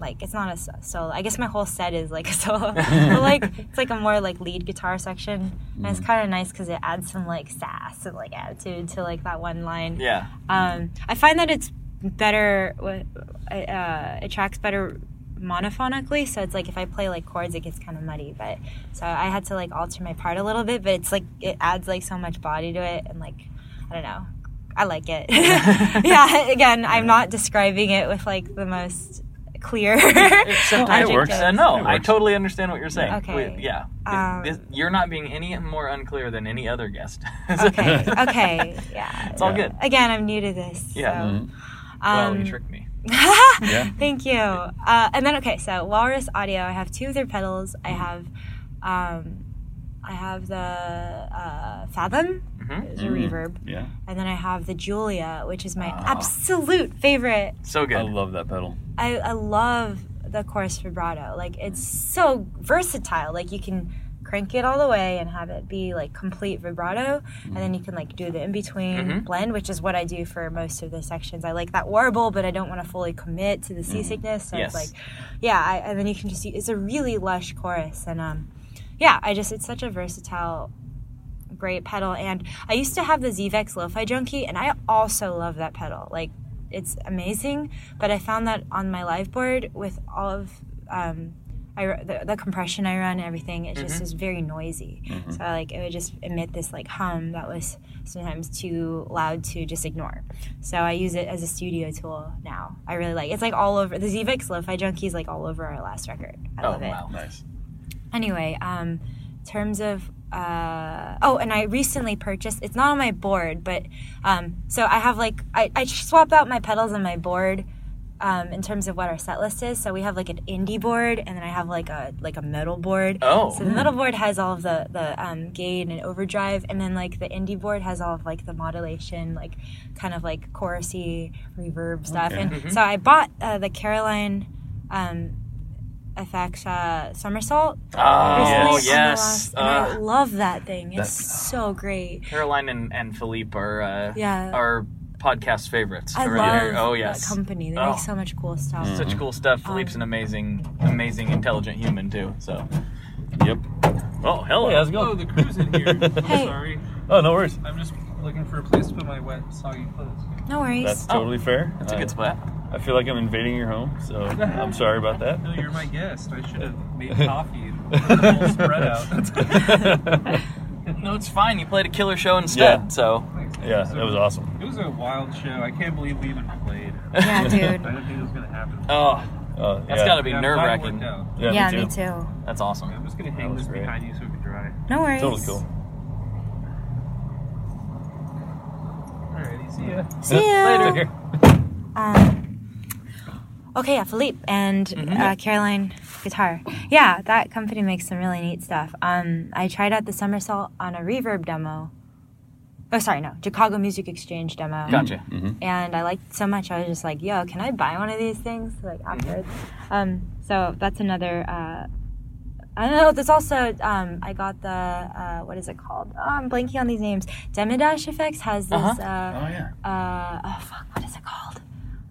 like it's not a solo. I guess my whole set is like a solo, but like it's like a more like lead guitar section, and it's kind of nice because it adds some like sass and like attitude to like that one line. Yeah. Um, I find that it's better. Uh, it tracks better monophonically, so it's like if I play like chords, it gets kind of muddy. But so I had to like alter my part a little bit, but it's like it adds like so much body to it, and like I don't know. I like it. yeah, again, I'm not describing it with like the most clear. It works. Uh, no, It I totally understand what you're saying. Okay. We- yeah. Um, This- you're not being any more unclear than any other guest. okay, okay, yeah. It's all good. Again, I'm new to this. Yeah. So, Well, um, you tricked me. Yeah. Thank you. Uh, and then okay, so Walrus Audio. I have two of their pedals. I have, um, I have the uh, Fathom, Mhm. it's a reverb, Yeah. and then I have the Julia, which is my Ah. absolute favorite. So good. I love that pedal. I, I love the chorus vibrato. Like it's so versatile. Like you can crank it all the way and have it be like complete vibrato, and then you can like do the in between Mhm. blend, which is what I do for most of the sections. I like that warble, but I don't want to fully commit to the seasickness. So Yes. it's like, yeah, I, and then you can just it's a really lush chorus, and um, yeah, I just it's such a versatile great pedal and i used to have the zvex lo-fi junkie and i also love that pedal like it's amazing but i found that on my live board with all of um, I, the, the compression i run and everything it just is very noisy. So I, like it would just emit this like hum that was sometimes too loud to just ignore. So i use it as a studio tool now. I really like it's like all over the zvex lo-fi junkie is like all over our last record. I oh, love it. wow. Nice. anyway um in terms of uh, oh and i recently purchased it's not on my board but um, so i have like I, I swap out my pedals on my board um, in terms of what our set list is so we have like an indie board and then i have like a like a metal board Oh. so the metal board has all of the the um, gain and overdrive and then like the indie board has all of like the modulation like kind of like chorusy reverb stuff Okay. and so i bought uh, the caroline um, FX uh, somersault Oh, recently on the yes. last- and I Uh, love that thing. It's so great. Caroline and, and Philippe are uh, Yeah. are podcast favorites. I around love here. Oh yes. that company. They Oh. make so much cool stuff. Such cool stuff. Philippe's an amazing, amazing, intelligent human too. So. Yep. Oh, hello. Hey, how's it Oh, the crew's in here. Hey. Sorry. Oh, no worries. I'm just looking for a place to put my wet, soggy clothes. No worries. That's totally fair. That's a Uh, good spot. I feel like I'm invading your home, so I'm sorry about that. No, you're my guest. I should have made coffee and put the whole spread out. No, it's fine. You played a killer show instead. Yeah. So. Thanks. yeah, It that was awesome. It was a wild show. I can't believe we even played. yeah, dude. I didn't think it was gonna happen. Oh, Uh, that's yeah. got to be Yeah, nerve glad it wrking. worked out. Yeah, yeah, me me too. too. That's awesome. I'm just gonna hang this great. behind you so it can dry. No worries. Totally cool. Alrighty, see ya. See ya. Later. Um, okay, yeah, Philippe and Mm-hmm. uh, Caroline guitar. Yeah, that company makes some really neat stuff. Um, I tried out the somersault on a reverb demo. Oh, sorry, no, Chicago Music Exchange demo. Gotcha. and I liked so much. I was just like, "Yo, can I buy one of these things?" Like afterwards. Um, so that's another uh, I don't know. There's also um, I got the uh, what is it called? Oh, I'm blanking on these names. Demedash Effects has this. Uh-huh. uh Oh yeah. uh, oh fuck, what is it called?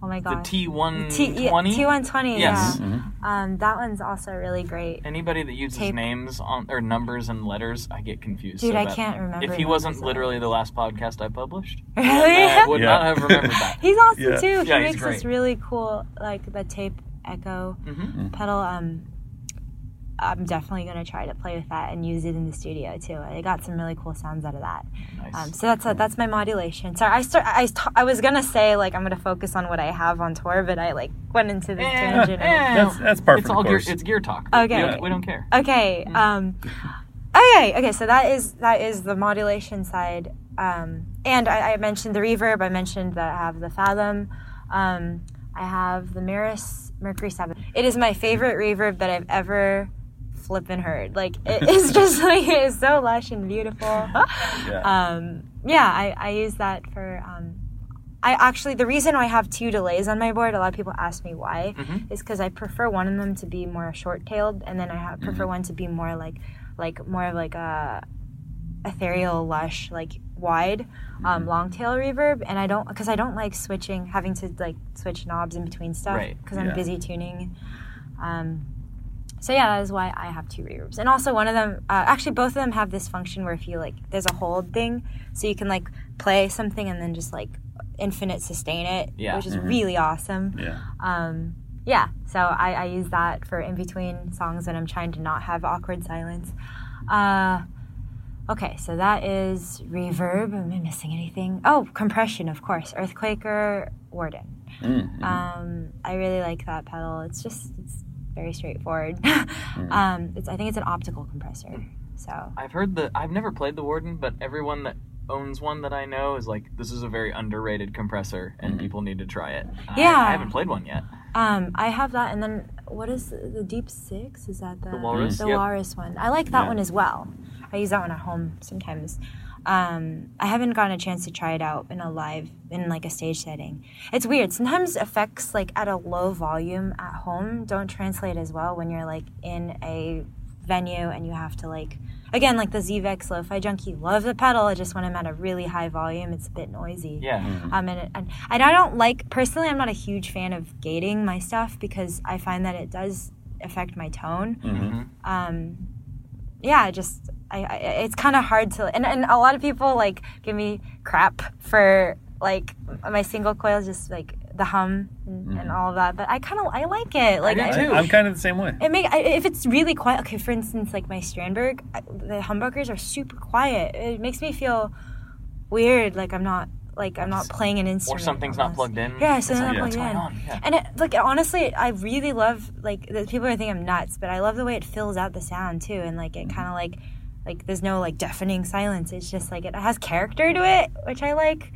Oh my The god. T one T twenty. T one twenty. Yes. Yeah. Um, that one's also really great. Anybody that uses Tape. names on or numbers and letters, I get confused. Dude, so I can't remember If he wasn't of them. literally the last podcast I published, Really? I would Yeah. not have remembered that. He's awesome Yeah. too. He Yeah, he's makes this really cool, like the tape echo Mhm. pedal. Um, I'm definitely gonna try to play with that and use it in the studio too. I got some really cool sounds out of that. Nice. Um, so that's a, that's my modulation. Sorry, I start. I, st- I was gonna say like I'm gonna focus on what I have on tour, but I like went into this Eh, tangent. and- eh, That's- that's par It's all gear. It's gear talk. Okay. We don't, we don't care. Okay. Um, okay. Okay. So that is that is the modulation side. Um, and I, I mentioned the reverb. I mentioned that I have the Fathom. Um, I have the Meris Mercury Seven. It is my favorite reverb that I've ever flippin' heard. Like it is just like it is so lush and beautiful. Yeah. Um, yeah. I, I use that for. Um, I actually the reason I have two delays on my board. A lot of people ask me why is because I prefer one of them to be more short-tailed, and then I have, prefer one to be more like like more of like a ethereal, lush, like wide, um, long tail reverb. And I don't because I don't like switching, having to like switch knobs in between stuff Right. because I'm Yeah. busy tuning. Um, so yeah, that is why I have two reverbs. And also one of them, uh, actually both of them have this function where if you like, there's a hold thing, so you can like play something and then just like infinite sustain it, Yeah. which is really awesome. yeah. Um, yeah, so I, I use that for in between songs when I'm trying to not have awkward silence. Uh, okay, so that is reverb. Am I missing anything? Oh, compression, of course. Earthquaker, Warden. Mm, Um, I really like that pedal. It's just it's very straightforward. Mm. um, it's I think it's an optical compressor. So I've heard the. I've never played the Warden, but everyone that owns one that I know is like, this is a very underrated compressor, and people need to try it. I- Yeah. I, haven't played one yet. um, I have that, and then what is the, the Deep Six? Is that the The Walrus, The yep. Walrus one. I like that Yeah. one as well. I use that one at home sometimes. Um, I haven't gotten a chance to try it out in a live in like a stage setting. It's weird. Sometimes effects like at a low volume at home don't translate as well when you're like in a venue and you have to like again like the Zvex Lo-Fi Junkie love the pedal. I just when I'm at a really high volume, it's a bit noisy. Yeah. Um, and, and, and I don't like, personally, I'm not a huge fan of gating my stuff because I find that it does affect my tone. Mm-hmm. Um, yeah, just, I, I, it's kind of hard to, and, and a lot of people like give me crap for like my single coils, just like the hum and, and mm-hmm. all of that. But I kind of, I like it. Like, I- too. I, am kind of the same way. it make I- if it's really quiet. Okay, for instance, like my Strandberg, the humbuckers are super quiet. It makes me feel weird, like I'm not like I'm not playing an instrument. Or instrument. something's not plugged in. Yeah, It's something's like, not what's plugged in. going on? Yeah. And it, like honestly, I really love like the people are thinking I'm nuts, but I love the way it fills out the sound too, and like it kind of like like there's no like deafening silence. It's just like it has character to it, which I like.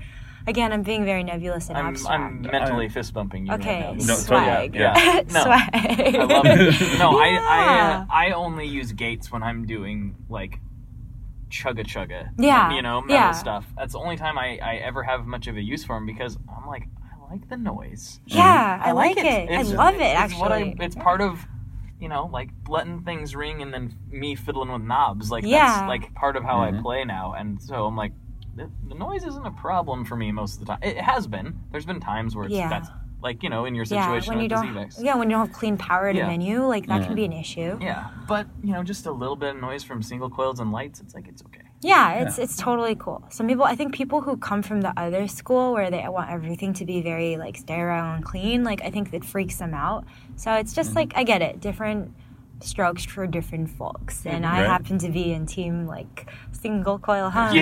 Again, I'm being very nebulous and I'm, abstract. I'm mentally fist bumping you okay, right now. No, swag. yeah. No. swag. I love it. No, I I, uh, I only use gates when I'm doing like chugga chugga. Yeah, You know, metal yeah. stuff. That's the only time I, I ever have much of a use for them because I'm like, I like the noise. Yeah, mm-hmm. I, like it. It's- I love it. it's Actually, what I, it's part of, you know, like letting things ring and then me fiddling with knobs. Like Yeah. that's like part of how I mm-hmm. play now. And so I'm like, the, the noise isn't a problem for me most of the time. It has been. There's been times where it's Yeah. that's like you know in your situation yeah, situation when you don't, the ZVEX. yeah, when you don't have clean power to Yeah. menu, like that can be an issue. Yeah, but you know, just a little bit of noise from single coils and lights, it's like it's okay. Yeah, it's it's totally cool. Some people, I think people who come from the other school where they want everything to be very like sterile and clean, like I think it freaks them out. So it's just Mm-hmm. like I get it, different strokes for different folks, and I happen to be in team like single coil huh? Yeah.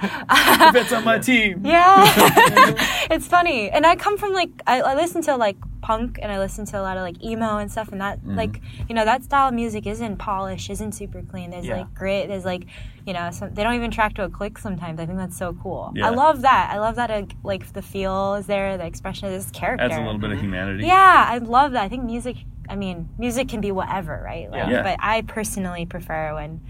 Yeah. That's on my team. Yeah, it's funny, and I come from like I, I listen to like punk, and I listen to a lot of like emo and stuff, and that Mm-hmm. like you know that style of music isn't polished, isn't super clean. There's Yeah. like grit. There's like you know some, they don't even track to a click sometimes. I think that's so cool. Yeah. I love that. I love that uh, like the feel is there, the expression of this character. Adds a little bit of humanity. Yeah, I love that. I think music. I mean, music can be whatever, right? Like, Yeah. Yeah. But I personally prefer when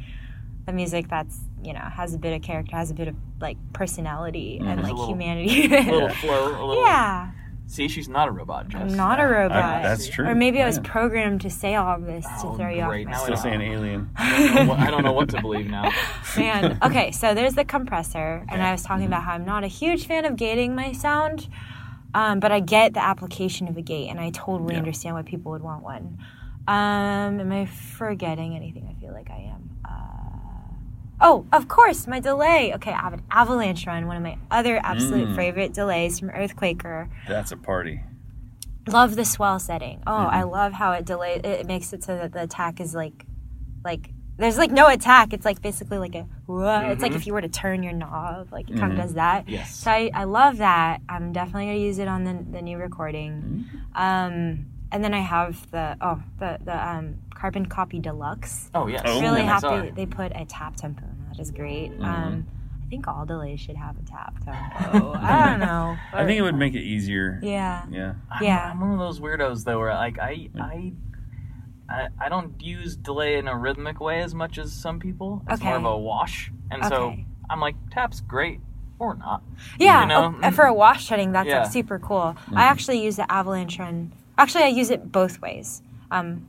the music that's you know has a bit of character, has a bit of like personality and mm-hmm. There's a like little- humanity. A little flow, a little. yeah, See, she's not a robot, Jess. I'm not a robot. I- that's true. Or maybe I was programmed to say all of this to Oh, throw you great. off. Now my I Still know. saying alien. I don't know what- I don't know what to believe now. Man. Okay, so there's the compressor, and I was talking mm-hmm. about how I'm not a huge fan of gating my sound, um, but I get the application of a gate, and I totally Yeah. understand why people would want one. Um, am I forgetting anything? I feel like I am. Uh, oh, of course, my delay. Okay, I have an avalanche run, one of my other absolute Mm. favorite delays from Earthquaker. That's a party. Love the swell setting. Oh, I Mm-hmm. love how it delay. It makes it so that the attack is like, like there's like no attack. It's like basically like a. wha- It's like if you were to turn your knob, like it kind Mhm. of does that. Mm-hmm. Yes. So I, I love that. I'm definitely gonna use it on the the new recording. Mm-hmm. Um, and then I have the oh the the um carbon copy deluxe. Oh yes. Oh. really MXR. happy they put a tap tempo. in That is great. Mm-hmm. Um, I think all delays should have a tap tempo. I don't know. I think it would make it easier. Yeah. Yeah. I'm, Yeah. I'm one of those weirdos though, where like I I. I, I don't use delay in a rhythmic way as much as some people. It's more of a wash, and so I'm like tap's great or not. Yeah, You know? oh, for a wash setting, that's Yeah. like super cool. I actually use the avalanche run. Actually, I use it both ways. Um,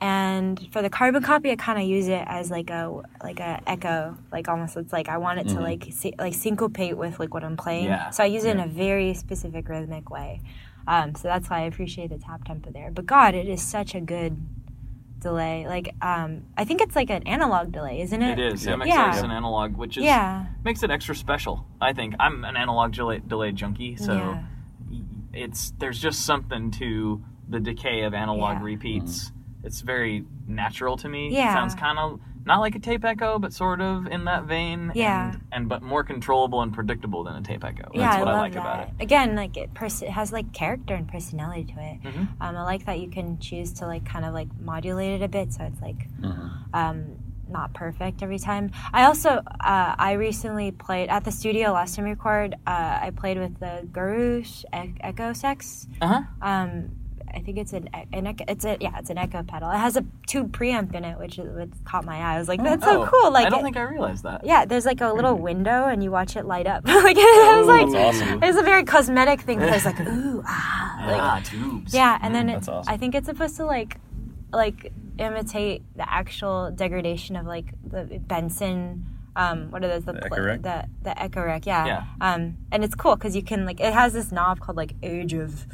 and for the carbon copy, I kind of use it as like a like a echo, like almost. It's like I want it to like sy- like syncopate with like what I'm playing. Yeah. So I use it in a very specific rhythmic way. Um, so that's why I appreciate the tap tempo there. But God, it is such a good delay. Like um, I think it's like an analog delay, isn't it? It is. Yeah. MXR Yeah. is an analog, which is Yeah. makes it extra special. I think I'm an analog delay, delay junkie, so Yeah. it's there's just something to the decay of analog Yeah. repeats. It's very natural to me. Yeah. It sounds kind of not like a tape echo, but sort of in that vein. Yeah. And, and but more controllable and predictable than a tape echo. Yeah, That's I what love I like that. about it. Again, like it, pers- it has like character and personality to it. Mhm. Um, I like that you can choose to like kind of like modulate it a bit, so it's like um, not perfect every time. I also uh, I recently played at the studio last time we recorded. Uh, I played with the Gurus e- Echo Sex. Uh huh. Um, I think it's an, an echo, it's a yeah it's an echo pedal. It has a tube preamp in it, which, is, which caught my eye. I was like, that's so cool. Like Oh, I don't it- think I realized that. yeah, there's like a little window and you watch it light up. like it was like that's awesome. it's a very cosmetic thing. But it's like ooh ah, like ah, tubes. yeah, and then that's it's awesome. I think it's supposed to like like imitate the actual degradation of like the Binson. Um, what are those? The The pl- Echo Rec? The the Echo Rec, yeah. Yeah. Um, and it's cool because you can like it has this knob called like Age of,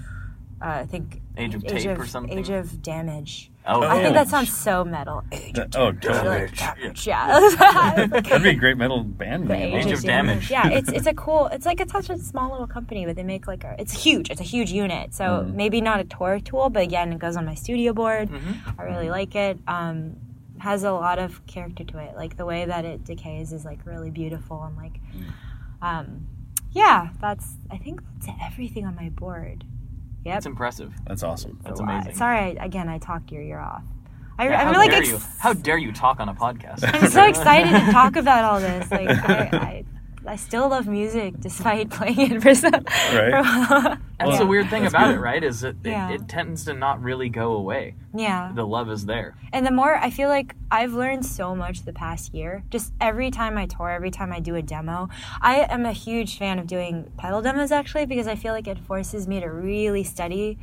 uh, I think Age of Age Tape of, or something? Age of Damage. Oh, I think that sounds so metal. Age That- of oh, Damage. totally. Damage, yeah. That'd be a great metal band name. Age of Damage. Yeah, it's it's a cool. It's like it's such a small little company, but they make like a. It's huge. It's a huge unit. So Mm-hmm. maybe not a tour tool, but again, it goes on my studio board. Mm-hmm. I really like it. Um, has a lot of character to it. Like the way that it decays is like really beautiful and like, Mm. um, yeah. That's I think that's everything on my board. Yep. It's impressive. That's awesome. That's a lot. amazing. Sorry, I, again, I talk your ear off. I, Yeah, I'm how really dare like you? How dare you talk on a podcast? I'm so excited to talk about all this. Like, I, I, I still love music despite playing it for so. Right. That's yeah. the weird thing That's about good. it, right? Is it, Yeah. it tends to not really go away. Yeah. The love is there. And the more I feel like I've learned so much the past year. Just every time I tour, every time I do a demo, I am a huge fan of doing pedal demos actually because I feel like it forces me to really study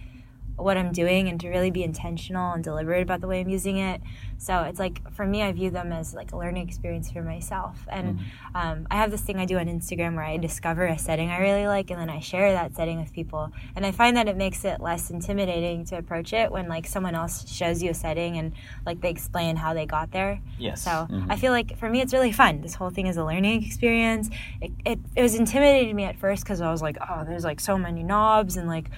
what I'm doing and to really be intentional and deliberate about the way I'm using it. So it's like for me, I view them as like a learning experience for myself. And um, I have this thing I do on Instagram where I discover a setting I really like and then I share that setting with people. And I find that it makes it less intimidating to approach it when like someone else shows you a setting and like they explain how they got there. Yes. So I feel like for me, it's really fun. This whole thing is a learning experience. It, it, it was intimidating to me at first because I was like, oh, there's like so many knobs and like,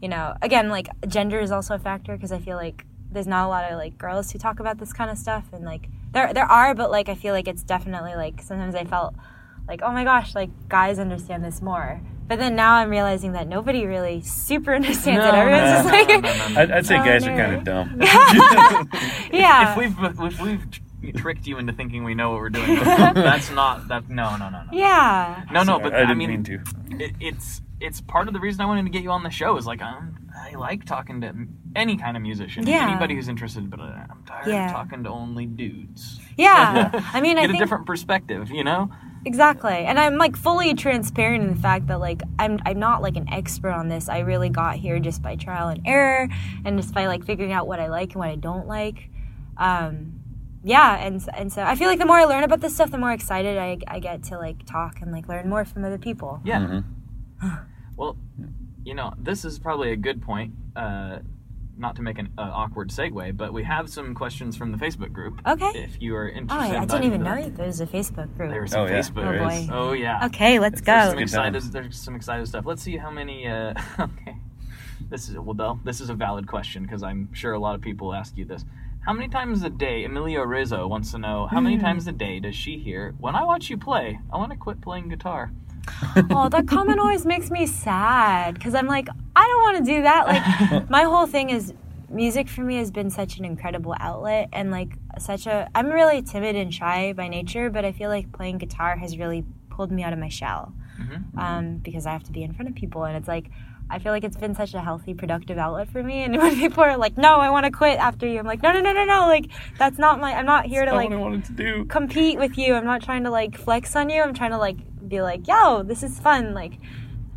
you know, again, like gender is also a factor because I feel like there's not a lot of like girls who talk about this kind of stuff and like there there are, but like I feel like it's definitely like sometimes I felt like oh my gosh, like guys understand this more. But then now I'm realizing that nobody really super understands it. Everyone's no, just like, no, no, no. I'd, I'd say guys are kind of dumb. yeah. If we've if we've tr- tricked you into thinking we know what we're doing, that's not that. No, no, no, no. yeah. No, no. Sorry, But I I, didn't mean, mean to. It, it's it's part of the reason I wanted to get you on the show. Is like um, I like talking to any kind of musician, Yeah. anybody who's interested. But I'm tired Yeah. of talking to only dudes. Yeah. I mean, I Get a think different perspective, you know. exactly. And I'm like fully transparent in the fact that like I'm I'm not like an expert on this. I really got here just by trial and error and just by like figuring out what I like and what I don't like. Um, yeah, and and so I feel like the more I learn about this stuff, the more excited I, I get to like talk and like learn more from other people. Yeah. well, you know, this is probably a good point. Uh, not to make an uh, awkward segue, but we have some questions from the Facebook group. Okay. If you are Oh, interested, I, I didn't even into know that. there was a Facebook group. There was some Oh, yeah. Facebook. Oh, boy. Oh yeah. Okay, let's There's go. some Good excited. There's some excited stuff. Let's see how many. Uh, okay, this is well, Del. This is a valid question because I'm sure a lot of people ask you this. How many times a day? Emilio Rizzo wants to know how Hmm. many times a day does she hear when I watch you play? I want to quit playing guitar. oh, that comment always makes me sad because I'm like, I don't want to do that. Like, my whole thing is music for me has been such an incredible outlet and like such a. I'm really timid and shy by nature, but I feel like playing guitar has really pulled me out of my shell um, because I have to be in front of people, and it's like. I feel like it's been such a healthy, productive outlet for me. And when people are like, "No, I want to quit after you," I'm like, "No, no, no, no, no! Like, that's not my. I'm not here to like what I wanted to do. compete with you. I'm not trying to like flex on you. I'm trying to like be like, yo, this is fun. Like,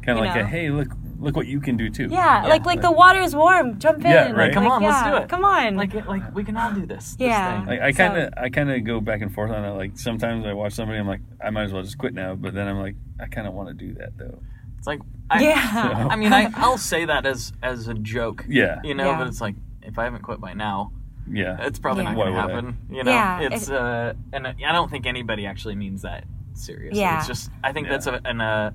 Kind of like know. a hey, look, look what you can do too. yeah, like like the water's warm. Jump in. Yeah, Like, right. Come on, let's do it. Come on. Like, like we can all do this. this Yeah. thing. I, I kind of I kind of go back and forth on it. Like sometimes I watch somebody, I'm like, I might as well just quit now. But then I'm like, I kind of want to do that though. It's like, I, Yeah. I mean, I, I'll say that as as a joke. Yeah. You know, Yeah. but it's like if I haven't quit by now, Yeah. it's probably Yeah. not going to would I? happen. You know, Yeah, it's if- uh, and I I don't think anybody actually means that seriously. Yeah. It's just I think that's a, an uh,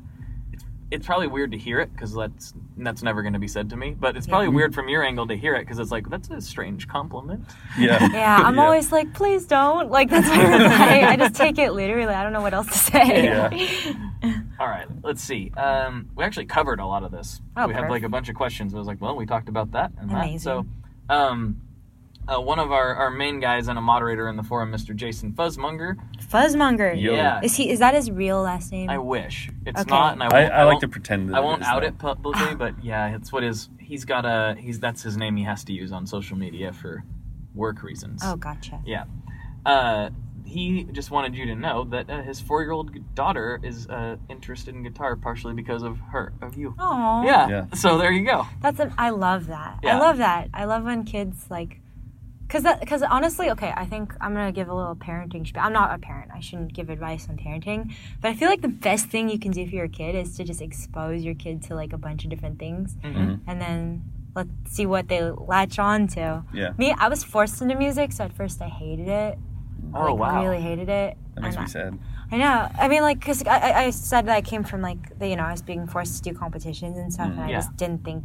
it's it's probably weird to hear it because that's that's never going to be said to me. But it's probably weird from your angle to hear it because it's like that's a strange compliment. yeah. yeah, I'm always like, please don't. Like that's my reply. I just take it literally. I don't know what else to say. Yeah. All right, let's see. Um, we actually covered a lot of this. Oh, we have like a bunch of questions. I was like, well, we talked about that and that. Amazing. So, um, uh, one of our, our main guys and a moderator in the forum, Mr. Jason Fuzzmonger. Fuzzmonger. Yo. Yeah, Is he? Is that his real last name? I wish it's Okay. not, and I, I, won't, I like won't- to pretend that I won't is, out though. it publicly, but yeah, it's what is. He's got a. He's that's his name. He has to use on social media for work reasons. oh, gotcha. Yeah. Uh, he just wanted you to know that uh, his four-year-old daughter is uh, interested in guitar partially because of her, of you. Oh. Yeah. Yeah. So there you go. That's I love that. Yeah. I love that. I love when kids like, cause that, cause honestly, okay, I think I'm gonna give a little parenting. Sp- I'm not a parent. I shouldn't give advice on parenting, but I feel like the best thing you can do for your kid is to just expose your kid to like a bunch of different things, Mm-hmm. and then let's see what they latch on to. Yeah. Me, I was forced into music, so at first I hated it. Oh like, wow. Really hated it. That makes And me sad. I know. I mean, like, cause I, I- I said that I came from like, the, you know, I was being forced to do competitions and stuff, and I just didn't think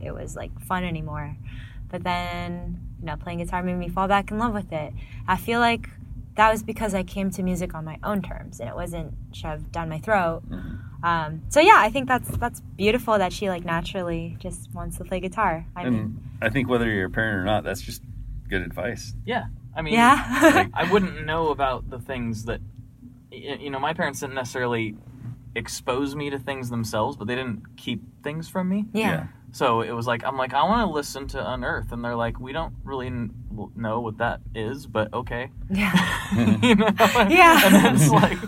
it was like fun anymore. But then, you know, playing guitar made me fall back in love with it. I feel like that was because I came to music on my own terms, and it wasn't shoved down my throat. Um, so yeah, I think that's that's beautiful that she like naturally just wants to play guitar. I mean, And I think whether you're a parent or not, that's just good advice. Yeah. I mean, yeah, I wouldn't know about the things that, you know, my parents didn't necessarily expose me to things themselves, but they didn't keep things from me. yeah, So it was like, I'm like, I want to listen to Unearth. And they're like, we don't really n- know what that is, but okay. yeah, you know? Yeah. And it's like,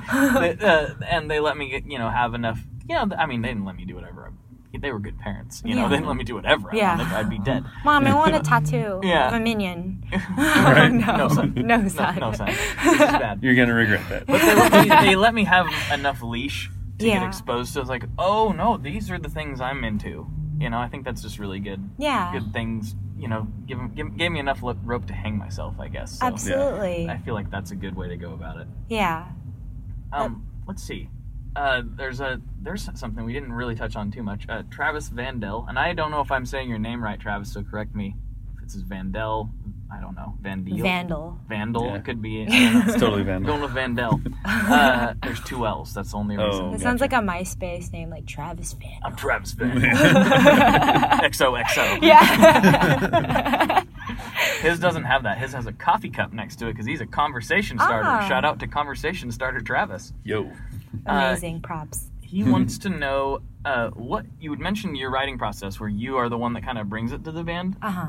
they, uh, and they let me get, you know, have enough, you know, I mean, they didn't let me do whatever. I- They were good parents, you know, they didn't let me do whatever I Yeah. wanted. I'd be dead. Mom, I want a tattoo Yeah. of a minion. Right. no, No, son. no, No, son. no, son. It's bad. You're gonna regret that. But they let, me, they let me have enough leash to get exposed to. I was like, oh no, these are the things I'm into. You know, I think that's just really good. Yeah. Good things. You know, give, give gave me enough rope to hang myself. I guess. So Absolutely. I feel like that's a good way to go about it. Yeah. Um, let's see. Uh, there's a there's something we didn't really touch on too much. Uh, Travis Vandel, and I don't know if I'm saying your name right, Travis. So correct me if it's Vandel. I don't know. Vandel. Vandal. Vandal. Yeah. It could be. I don't know. It's totally I'm Vandal. going with Vandel. Uh, there's two L's. That's the only reason. Oh. It sounds like a MySpace name, like Travis Vandal. I'm Travis Vandal. XOXO. Yeah. His doesn't have that. His has a coffee cup next to it because he's a conversation starter. Ah. Shout out to conversation starter Travis. Yo. Amazing props. He wants to know uh, what you would mention your writing process, where you are the one that kind of brings it to the band, Uh huh.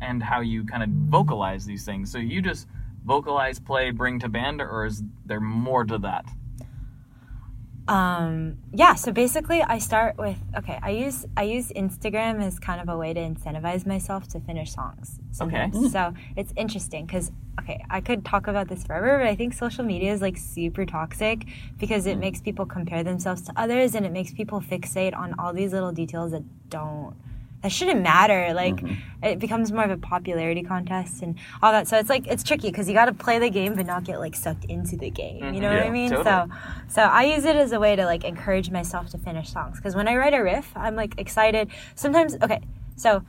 And how you kind of vocalize these things. So you just vocalize, play, bring to band, or is there more to that? um, yeah. So basically, I start with okay. I use I use Instagram as kind of a way to incentivize myself to finish songs. Okay. So it's interesting because okay, I could talk about this forever, but I think social media is like super toxic because it makes people compare themselves to others and it makes people fixate on all these little details that don't that shouldn't matter. Like mm-hmm. it becomes more of a popularity contest and all that. So it's like it's tricky because you got to play the game but not get like sucked into the game. You know mm-hmm. what I mean? totally. So so I use it as a way to like encourage myself to finish songs because when I write a riff, I'm like excited. Sometimes okay, so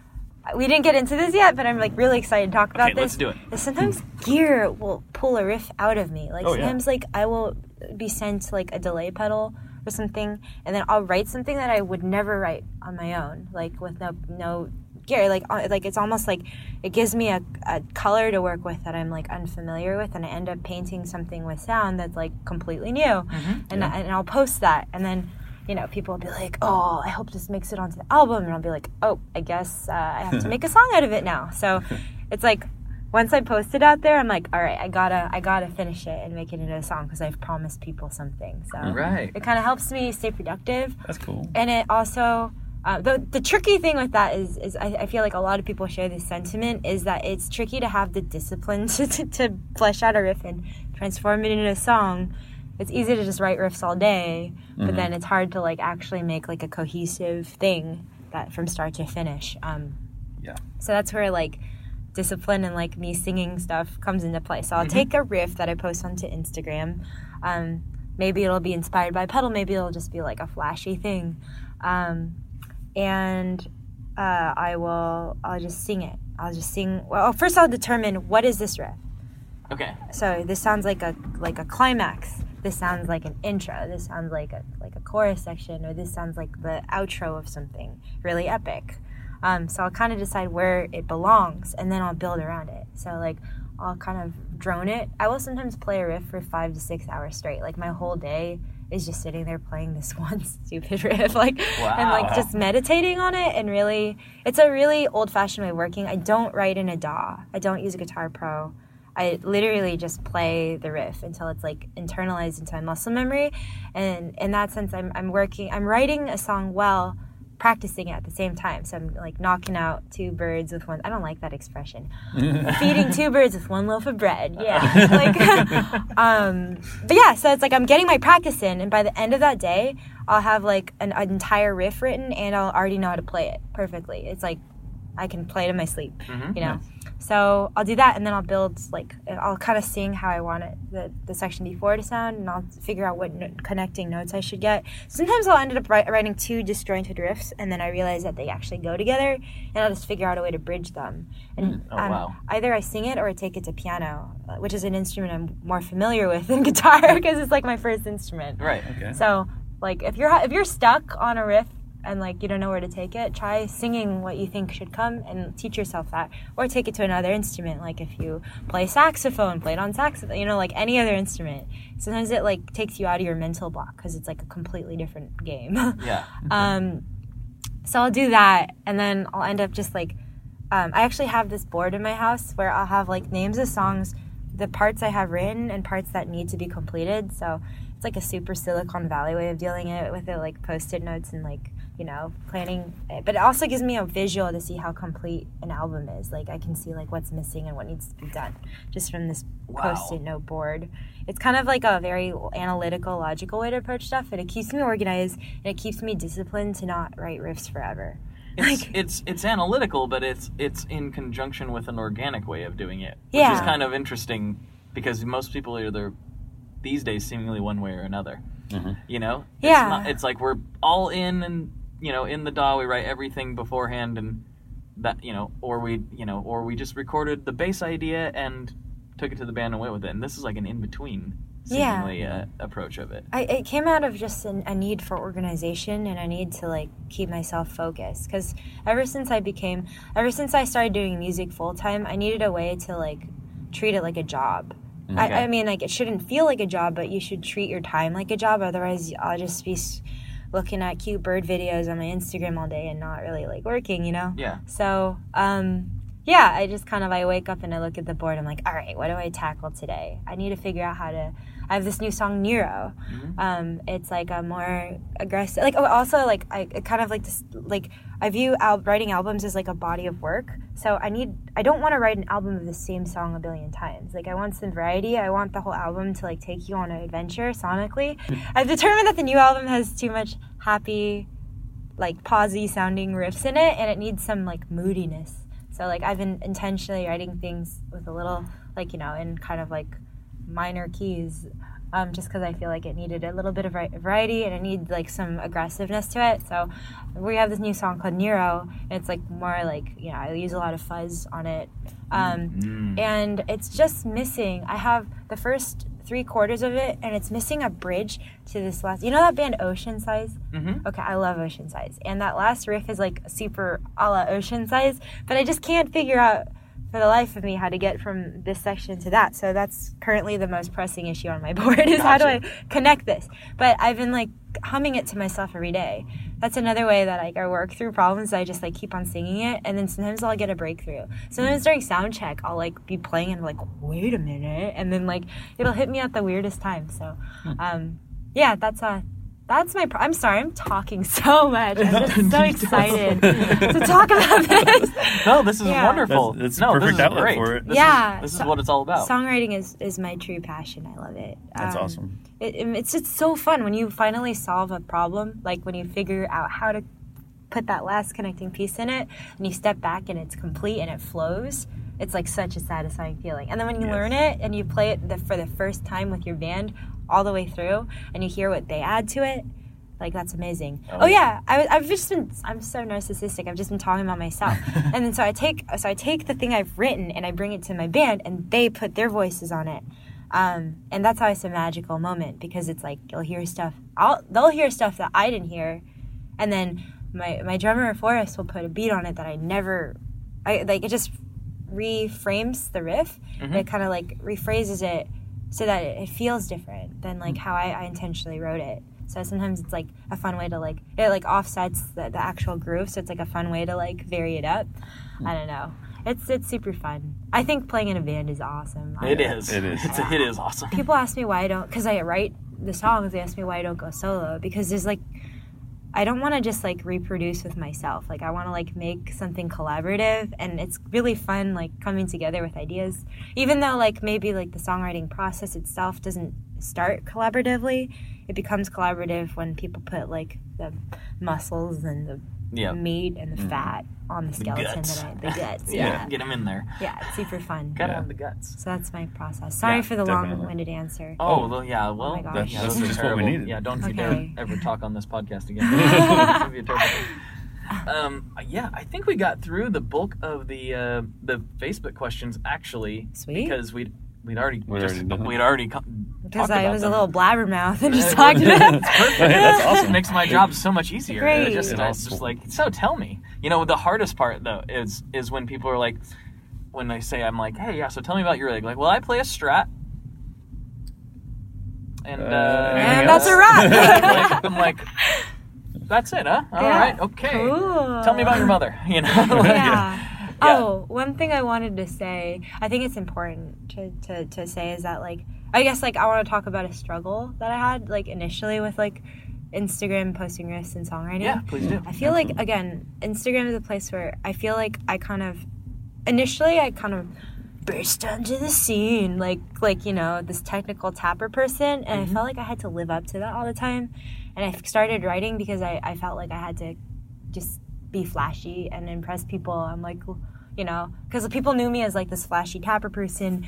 we didn't get into this yet, but I'm like really excited to talk about Okay, this. let's do it. Sometimes gear will pull a riff out of me. Like Oh, yeah. sometimes like I will be sent like a delay pedal or something, and then I'll write something that I would never write on my own, like with no no gear. Like uh, like it's almost like it gives me a, a color to work with that I'm like unfamiliar with, and I end up painting something with sound that's like completely new, Mm-hmm. and I, and I'll post that, and then. You know, people will be like, "Oh, I hope this makes it onto the album," and I'll be like, "Oh, I guess uh, I have to make a song out of it now." So, it's like once I post it out there, I'm like, all right, I gotta, I gotta finish it and make it into a song because I've promised people something. So Right. it kind of helps me stay productive, That's cool. and it also. Uh, the, the tricky thing with that is, is I, I feel like a lot of people share this sentiment is that it's tricky to have the discipline to, to, to flesh out a riff and transform it into a song. It's easy to just write riffs all day, but then it's hard to like actually make like a cohesive thing that from start to finish. Um, Yeah. so that's where like discipline and like me singing stuff comes into play. So I'll take a riff that I post onto Instagram. Um, maybe it'll be inspired by pedal. Maybe it'll just be like a flashy thing, um, and uh, I will. I'll just sing it. I'll just sing. Well, first I'll determine what is this riff. Okay. So this sounds like a like a climax. This sounds like an intro. This sounds like a like a chorus section, or this sounds like the outro of something really epic. Um, so I'll kind of decide where it belongs, and then I'll build around it. So like I'll kind of drone it. I will sometimes play a riff for five to six hours straight. Like my whole day is just sitting there playing this one stupid riff, like and like just meditating on it. And really, it's a really old fashioned way of working. I don't write in a DAW. I don't use a Guitar Pro. I literally just play the riff until it's like internalized into my muscle memory. And in that sense, I'm, I'm working, I'm writing a song well, practicing at the same time. So I'm like knocking out two birds with one, I don't like that expression. Feeding two birds with one loaf of bread. Yeah. like, um, but yeah, so it's like I'm getting my practice in. And by the end of that day, I'll have like an, an entire riff written and I'll already know how to play it perfectly. It's like I can play it in my sleep, you know. So I'll do that, and then I'll build like I'll kind of sing how I want it the, the section before to sound, and I'll figure out what no- connecting notes I should get. Sometimes I'll end up wri- writing two disjointed riffs, and then I realize that they actually go together, and I'll just figure out a way to bridge them. And Oh, um, wow. either I sing it or I take it to piano, which is an instrument I'm more familiar with than guitar because it's like my first instrument. Right. Okay. So, like, if you're if you're stuck on a riff and like you don't know where to take it, try singing what you think should come and teach yourself that, or take it to another instrument. Like if you play saxophone, play it on saxophone. You know, like any other instrument. Sometimes it like takes you out of your mental block because it's like a completely different game. Yeah. Um, so I'll do that, and then I'll end up just like, um, I actually have this board in my house where I'll have like names of songs, the parts I have written, and parts that need to be completed. So it's like a super Silicon Valley way of dealing it with it, like post-it notes and like you know planning. it. But it also gives me a visual to see how complete an album is. Like I can see like what's missing and what needs to be done just from this Wow. post-it note board. It's kind of like a very analytical, logical way to approach stuff, and it keeps me organized and it keeps me disciplined to not write riffs forever. It's, it's it's analytical, but it's it's in conjunction with an organic way of doing it, which is kind of interesting because most people are either these days seemingly one way or another. Mm-hmm. You know, It's Yeah. not- it's like we're all in and you know in the DAW. We write everything beforehand and that you know, or we you know, or we just recorded the bass idea and took it to the band and went with it. And this is like an in between Yeah. seemingly uh, approach of it. I, it came out of just an, a need for organization and a need to like keep myself focused because ever since i became ever since i started doing music full time i needed a way to like treat it like a job Okay. I, I mean like it shouldn't feel like a job but you should treat your time like a job otherwise i'll just be looking at cute bird videos on my instagram all day and not really like working you know? Yeah. so um yeah i just kind of i wake up and i look at the board. I'm like all right what do i tackle today? I need to figure out how to I have this new song Nero. Um, it's like a more aggressive, like oh, also like I kind of like this like I view al- writing albums as like a body of work. So I need I don't want to write an album of the same song a billion times. Like I want some variety. I want the whole album to like take you on an adventure sonically. I've determined that the new album has too much happy like pausey sounding riffs in it and it needs some like moodiness so like i've been intentionally writing things with a little like you know in kind of like minor keys um, just because i feel like it needed a little bit of variety and it needs like some aggressiveness to it. So we have this new song called nero. And it's like more like you know i use a lot of fuzz on it. Um, and it's just missing i have the first three quarters of it and it's missing a bridge to this last you know that band Oceansize? Mm-hmm. okay i love Oceansize. And that last riff is like super a la Oceansize but i just can't figure out for the life of me how to get from this section to that so that's currently the most pressing issue on my board is how do i connect this but i've been like humming it to myself every day that's another way that like, I work through problems. I just like keep on singing it, and then sometimes I'll get a breakthrough. Sometimes during sound check, I'll like be playing and I'm like, wait a minute, and then like it'll hit me at the weirdest time. So, um, yeah, that's uh that's my. Pro- I'm sorry, I'm talking so much. I'm just so excited to talk about this. No, this is Yeah. wonderful. That's, that's no, perfect this is outlet great. for it. This Yeah, is, this is what it's all about. Songwriting is is my true passion. I love it. That's Um, awesome. it, it- it's just so fun when you finally solve a problem like when you figure out how to put that last connecting piece in it and you step back and it's complete and it flows it's like such a satisfying feeling and then when you Yes. learn it and you play it the, for the first time with your band all the way through and you hear what they add to it like that's amazing. Oh, yeah, I, have just been. I'm so narcissistic. I've just been talking about myself, and then so I take so I take the thing I've written and I bring it to my band, and they put their voices on it, um, and that's always a magical moment because it's like you'll hear stuff. I'll they'll hear stuff that I didn't hear, and then my my drummer Forrest will put a beat on it that I never. I like it just reframes the riff. It kind of like rephrases it so that it, it feels different than like mm. how I, I intentionally wrote it. So sometimes it's like a fun way to like it like offsets the, the actual groove, so it's like a fun way to like vary it up. I don't know. It's it's super fun. I think playing in a band is awesome. I- It is. It is. It's a, it is awesome. People ask me why I don't because I write the songs. They ask me why I don't go solo because there's like I don't want to just like reproduce with myself. Like I want to like make something collaborative and it's really fun like coming together with ideas. Even though like maybe like the songwriting process itself doesn't start collaboratively, it becomes collaborative when people put like the muscles and the Yeah. meat and the fat on the skeleton guts. that I, the guts. Yeah, Yeah. get them in there. Yeah, it's super fun. Gotta Yeah. have the guts. So that's my process. Sorry Yeah, for the long-winded answer. Oh, well, yeah. Well, my gosh. That's- yeah, that's those are just what we needed. Yeah, don't you Okay. dare ever talk on this podcast again. It's gonna be a terrible thing. Um, yeah, I think we got through the bulk of the uh, the Facebook questions actually, Sweet. because we'd we'd already We'd just, already done it. we'd already co- Because I was them. a little blabbermouth and just talked about it. That's perfect. That's awesome. It makes my job so much easier. Great. It just, It I also- just like so. Tell me, you know, the hardest part though is is when people are like, when they say, I'm like, hey, yeah, so tell me about your rig. Like, well, I play a Strat, and uh, Uh, And that's a wrap. like, I'm like, that's it, huh? All Yeah. right, okay. Cool. Tell me about your mother. You know, Like, yeah. Oh, one thing I wanted to say, I think it's important to, to, to say is that like I guess like I want to talk about a struggle that I had like initially with like Instagram posting risks and songwriting. yeah, please do. I feel like again, Instagram is a place where I feel like I kind of initially I kind of burst onto the scene like like you know this technical tapper person and I mm-hmm. felt like I had to live up to that all the time and I started writing because I, I felt like I had to just be flashy and impress people. I'm like you know because people knew me as like this flashy tapper person.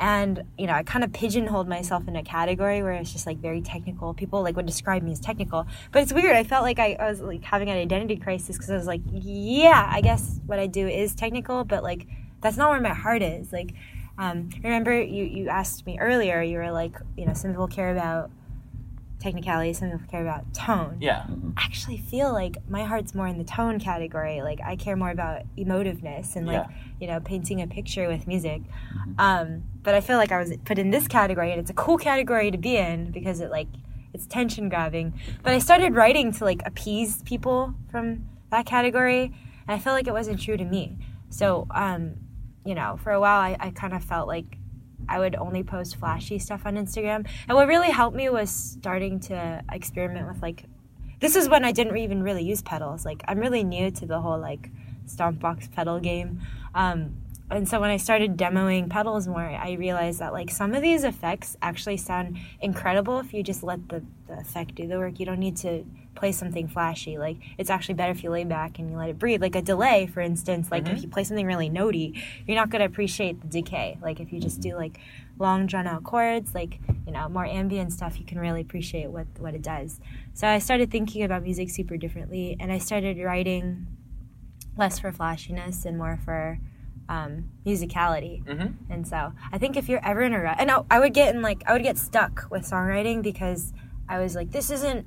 And you know i kind of pigeonholed myself in a category where it's just like very technical. People like would describe me as technical. But it's weird. I felt like i, I was like having an identity crisis because i was like yeah i guess what i do is technical but like that's not where my heart is. Like um, remember you, you asked me earlier you were like you know some people care about technicality some people care about tone Yeah, I actually feel like my heart's more in the tone category. Like I care more about emotiveness and like Yeah. you know painting a picture with music. Um, but I feel like I was put in this category, and it's a cool category to be in because it like it's tension grabbing. But I started writing to like appease people from that category, and I felt like it wasn't true to me. So um, you know, for a while I, I kind of felt like I would only post flashy stuff on Instagram. And what really helped me was starting to experiment with like this is when I didn't even really use pedals. Like I'm really new to the whole like Stompbox pedal game. Um, and so when I started demoing pedals more, I realized that like some of these effects actually sound incredible if you just let the, the effect do the work. You don't need to play something flashy. Like it's actually better if you lay back and you let it breathe. Like a delay, for instance, like if you play something really notey, you're not gonna appreciate the decay. Like if you just do like long drawn out chords, like, you know, more ambient stuff, you can really appreciate what what it does. So I started thinking about music super differently and I started writing less for flashiness and more for um, musicality. And so I think if you're ever in a rut, and I, I would get in like I would get stuck with songwriting because I was like, this isn't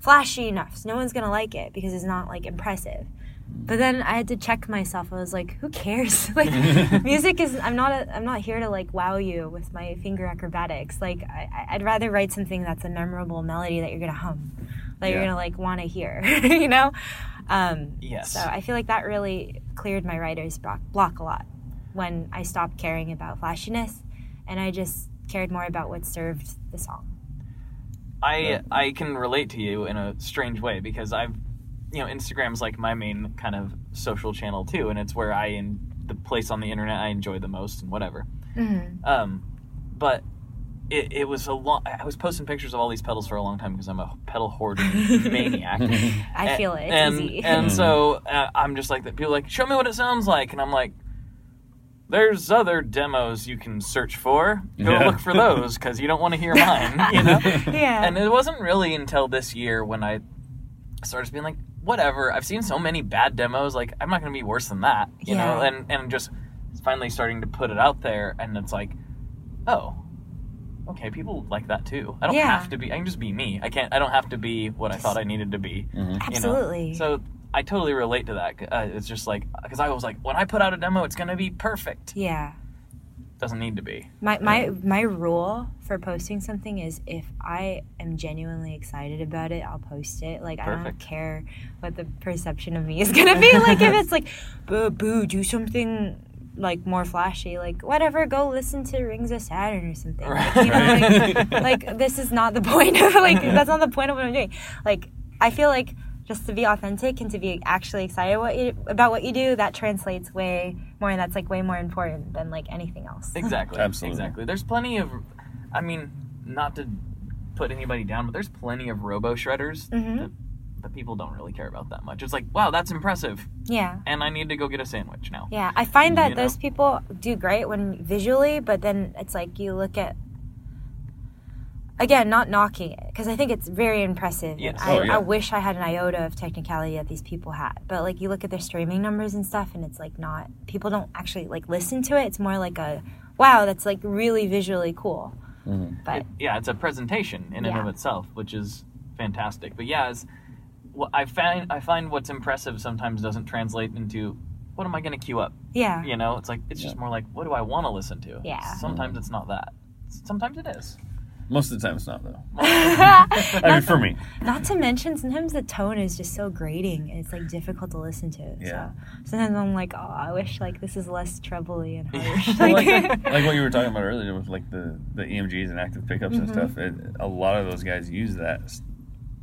flashy enough. So no one's gonna like it because it's not like impressive. But then I had to check myself. I was like, who cares? like music is. I'm not. A, I'm not here to like wow you with my finger acrobatics. Like I, I'd rather write something that's a memorable melody that you're gonna hum, that you're gonna like want to hear. you know. Um, Yes. So I feel like that really cleared my writer's block, block a lot when I stopped caring about flashiness and I just cared more about what served the song. I I can relate to you in a strange way because I've you know Instagram's like my main kind of social channel too, and it's where I in the place on the internet I enjoy the most and whatever. Um, but it, it was a long. I was posting pictures of all these pedals for a long time because I'm a pedal hoarding maniac. I A- feel it. It's and, easy. And so uh, I'm just like that. People are like, show me what it sounds like, and I'm like, there's other demos you can search for. Go Yeah. look for those because you don't want to hear mine. You know. yeah. And it wasn't really until this year when I started being like, whatever. I've seen so many bad demos. Like, I'm not going to be worse than that. You know. Yeah. And and just finally starting to put it out there, and it's like, oh. Okay, people like that too. I don't Yeah. have to be. I can just be me. I can't. I don't have to be what I thought I needed to be. you know? Absolutely. So I totally relate to that. Uh, it's just like because I was like, when I put out a demo, it's gonna be perfect. yeah. Doesn't need to be. My, my my rule for posting something is if I am genuinely excited about it, I'll post it. Like I don't care what the perception of me is gonna be. like if it's like boo boo, do something like more flashy, like whatever, go listen to Rings of Saturn or something. Like, you know, like, like this is not the point of like that's not the point of what I'm doing. Like I feel like just to be authentic and to be actually excited what you, about what you do, that translates way more and that's like way more important than like anything else. Exactly. Absolutely. Exactly. There's plenty of, I mean, not to put anybody down, but there's plenty of robo shredders Mm-hmm. that, that people don't really care about that much. It's like, wow, that's impressive, Yeah. and I need to go get a sandwich now. Yeah, I find that You know? those people do great when visually, but then it's like you look at again, not knocking it because I think it's very impressive. Yes. I, Oh, yeah. I wish I had an iota of technicality that these people had, but like you look at their streaming numbers and stuff, and it's like not people don't actually like listen to it. It's more like a wow, that's like really visually cool. Mm-hmm. But Yeah, it's a presentation in and of itself, which is fantastic. But yeah, it's, what I find I find what's impressive sometimes doesn't translate into what am I going to queue up. yeah, You know, it's like it's just more like what do I want to listen to. Yeah. Sometimes it's not that. Sometimes it is. Most of the time, it's not though. I mean, for me, Not to mention, sometimes the tone is just so grating, and it's like difficult to listen to. Yeah. So sometimes I'm like, oh, I wish like this is less trebly and harsh. Well, like, like, like what you were talking about earlier with like the the EMGs and active pickups and Mm-hmm. stuff. It, a lot of those guys use that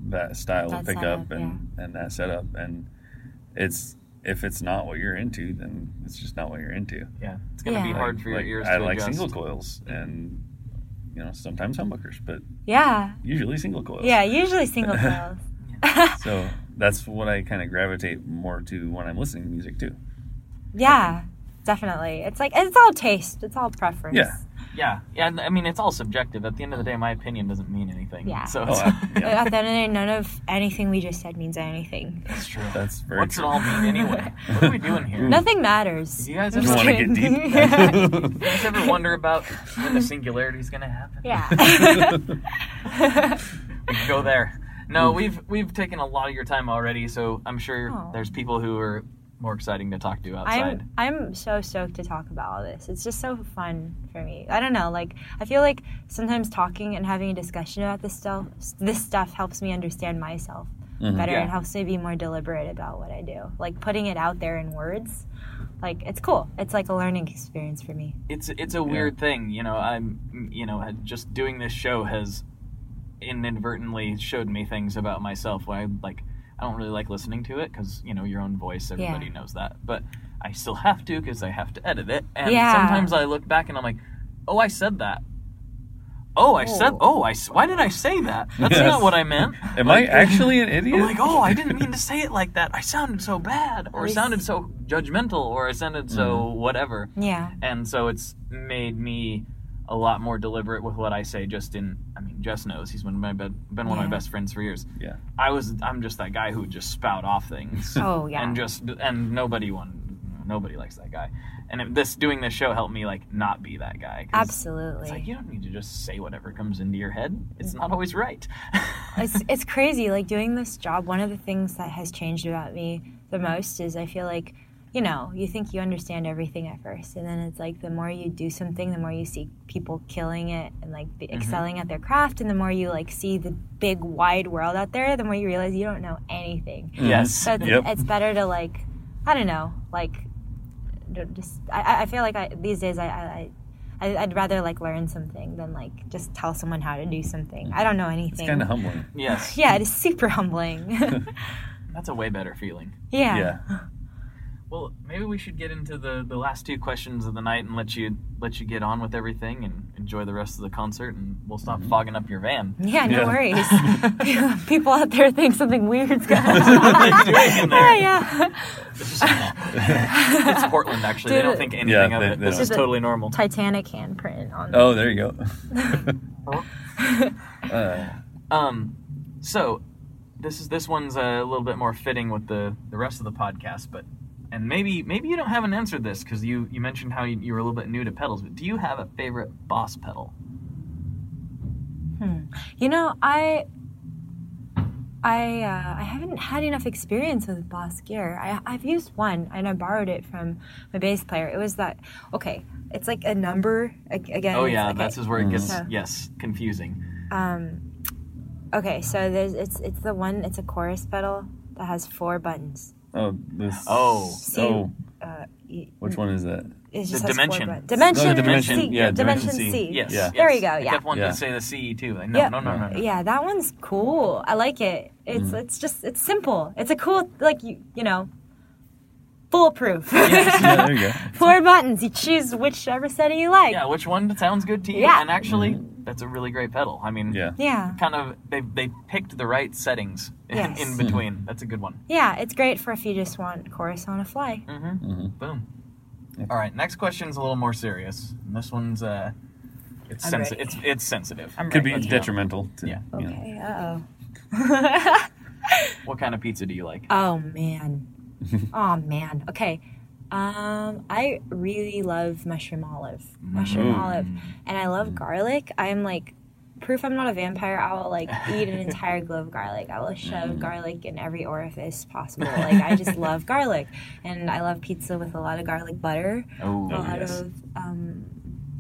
that style That of pickup setup, and and that setup, and it's if it's not what you're into, then it's just not what you're into. Yeah, it's going to be Yeah. hard for your Like, ears I to like adjust. single coils and you know sometimes humbuckers, but yeah, usually single coils. yeah. Usually single coils. So that's what I kind of gravitate more to when I'm listening to music too. yeah, definitely. It's like it's all taste. It's all preference. Yeah. Yeah, yeah. and I mean, it's all subjective. At the end of the day, my opinion doesn't mean anything. Yeah. So Oh, I- yeah, At the end of the day, none of anything we just said means anything. That's true. that's very What's true. it all mean anyway? What are we doing here? Nothing matters. You guys I'm just ever, want to get deep? yeah. you guys ever wonder about when the singularity is going to happen? Yeah. we can go there. No, we've we've taken a lot of your time already, so I'm sure Oh. there's people who are more exciting to talk to outside. I'm I'm so stoked to talk about all this. It's just so fun for me. I don't know, like I feel like sometimes talking and having a discussion about this stuff this stuff helps me understand myself mm-hmm. better Yeah. and helps me be more deliberate about what I do. Like putting it out there in words like it's cool. It's like a learning experience for me. it's it's a weird thing you know i'm you know just doing this show has inadvertently showed me things about myself where i like i don't really like listening to it because you know your own voice everybody Yeah. knows that but i still have to because i have to edit it and Yeah. sometimes i look back and i'm like oh i said that oh i said oh, oh I. why did i say that that's Yes. not what i meant Am I actually an idiot? I'm like, oh, I didn't mean to say it like that. I sounded so bad, or least- sounded so judgmental, or I sounded so mm-hmm. whatever Yeah. and so it's made me a lot more deliberate with what I say. Just in, I mean, Jess knows he's been my be- been one of my best friends for years. yeah. I was, I'm just that guy who would just spout off things. Oh, yeah. and just and nobody one, nobody likes that guy. And this doing this show helped me like not be that guy. Absolutely. It's like you don't need to just say whatever comes into your head. It's mm. not always right. it's it's crazy like doing this job one of the things that has changed about me the most is i feel like you know you think you understand everything at first and then it's like the more you do something the more you see people killing it and like be mm-hmm. excelling at their craft and the more you like see the big wide world out there the more you realize you don't know anything yes. so it's, Yep. it's better to like i don't know like just i, I- I feel like I, these days I, I I, I'd rather like learn something than like just tell someone how to do something. I don't know anything. It's kind of humbling. Yes. Yeah, it is super humbling. That's a way better feeling. yeah. Yeah. Well, maybe we should get into the, the last two questions of the night and let you let you get on with everything and enjoy the rest of the concert, and we'll stop fogging up your van. Yeah, no Yeah. worries. People out there think something weird's going on. doing in there? yeah, It's Portland, actually. They don't think anything Yeah, of they- it. they This is totally normal. Titanic handprint on. Oh, there you go. uh, Um, so this is this one's a little bit more fitting with the the rest of the podcast, but and maybe maybe you don't haven't answered this because you you mentioned how you, you were a little bit new to pedals, but do you have a favorite Boss pedal? hmm. You know, I. I uh, I haven't had enough experience with Boss Gear. I I've used one and I borrowed it from my bass player. It was that okay. It's like a number again. Oh yeah, like that's where it gets So- yes confusing. Um, okay, so there's it's it's the one. It's a chorus pedal that has four buttons. Oh, this. Oh. Oh, Uh, y- which one is that? It just The has four Dimension. buttons. Dimension. Oh, the Dimension, C. yeah, Dimension, Dimension C. Yes. Yeah. There yes. you go, I yeah. kept wanting Yeah. to say the CE too. Like, no, Yeah. no, no, no, no. Yeah, that one's cool. I like it. It's Mm. it's just it's simple. It's a cool like you you know foolproof. Yeah, there you go. Four buttons. You choose whichever setting you like. Yeah, which one sounds good to you? Yeah. And actually, that's a really great pedal. I mean, Yeah. Yeah. kind of they they picked the right settings in, Yes. in between. That's a good one. Yeah, it's great for if you just want chorus on a fly. Mm-hmm. Boom. All right, next question's a little more serious. And this one's uh, it's sensitive. It's it's sensitive. I'm Could be ready. detrimental to. Yeah. Okay. Uh oh. What kind of pizza do you like? Oh man. oh man. Okay. Um, I really love mushroom olive. Mushroom Mm. olive. And I love garlic. I'm like proof I'm not a vampire. I will like eat an entire glove of garlic. I will shove garlic in every orifice possible. Like I just love garlic. And I love pizza with a lot of garlic butter. Oh, a lot yes. of um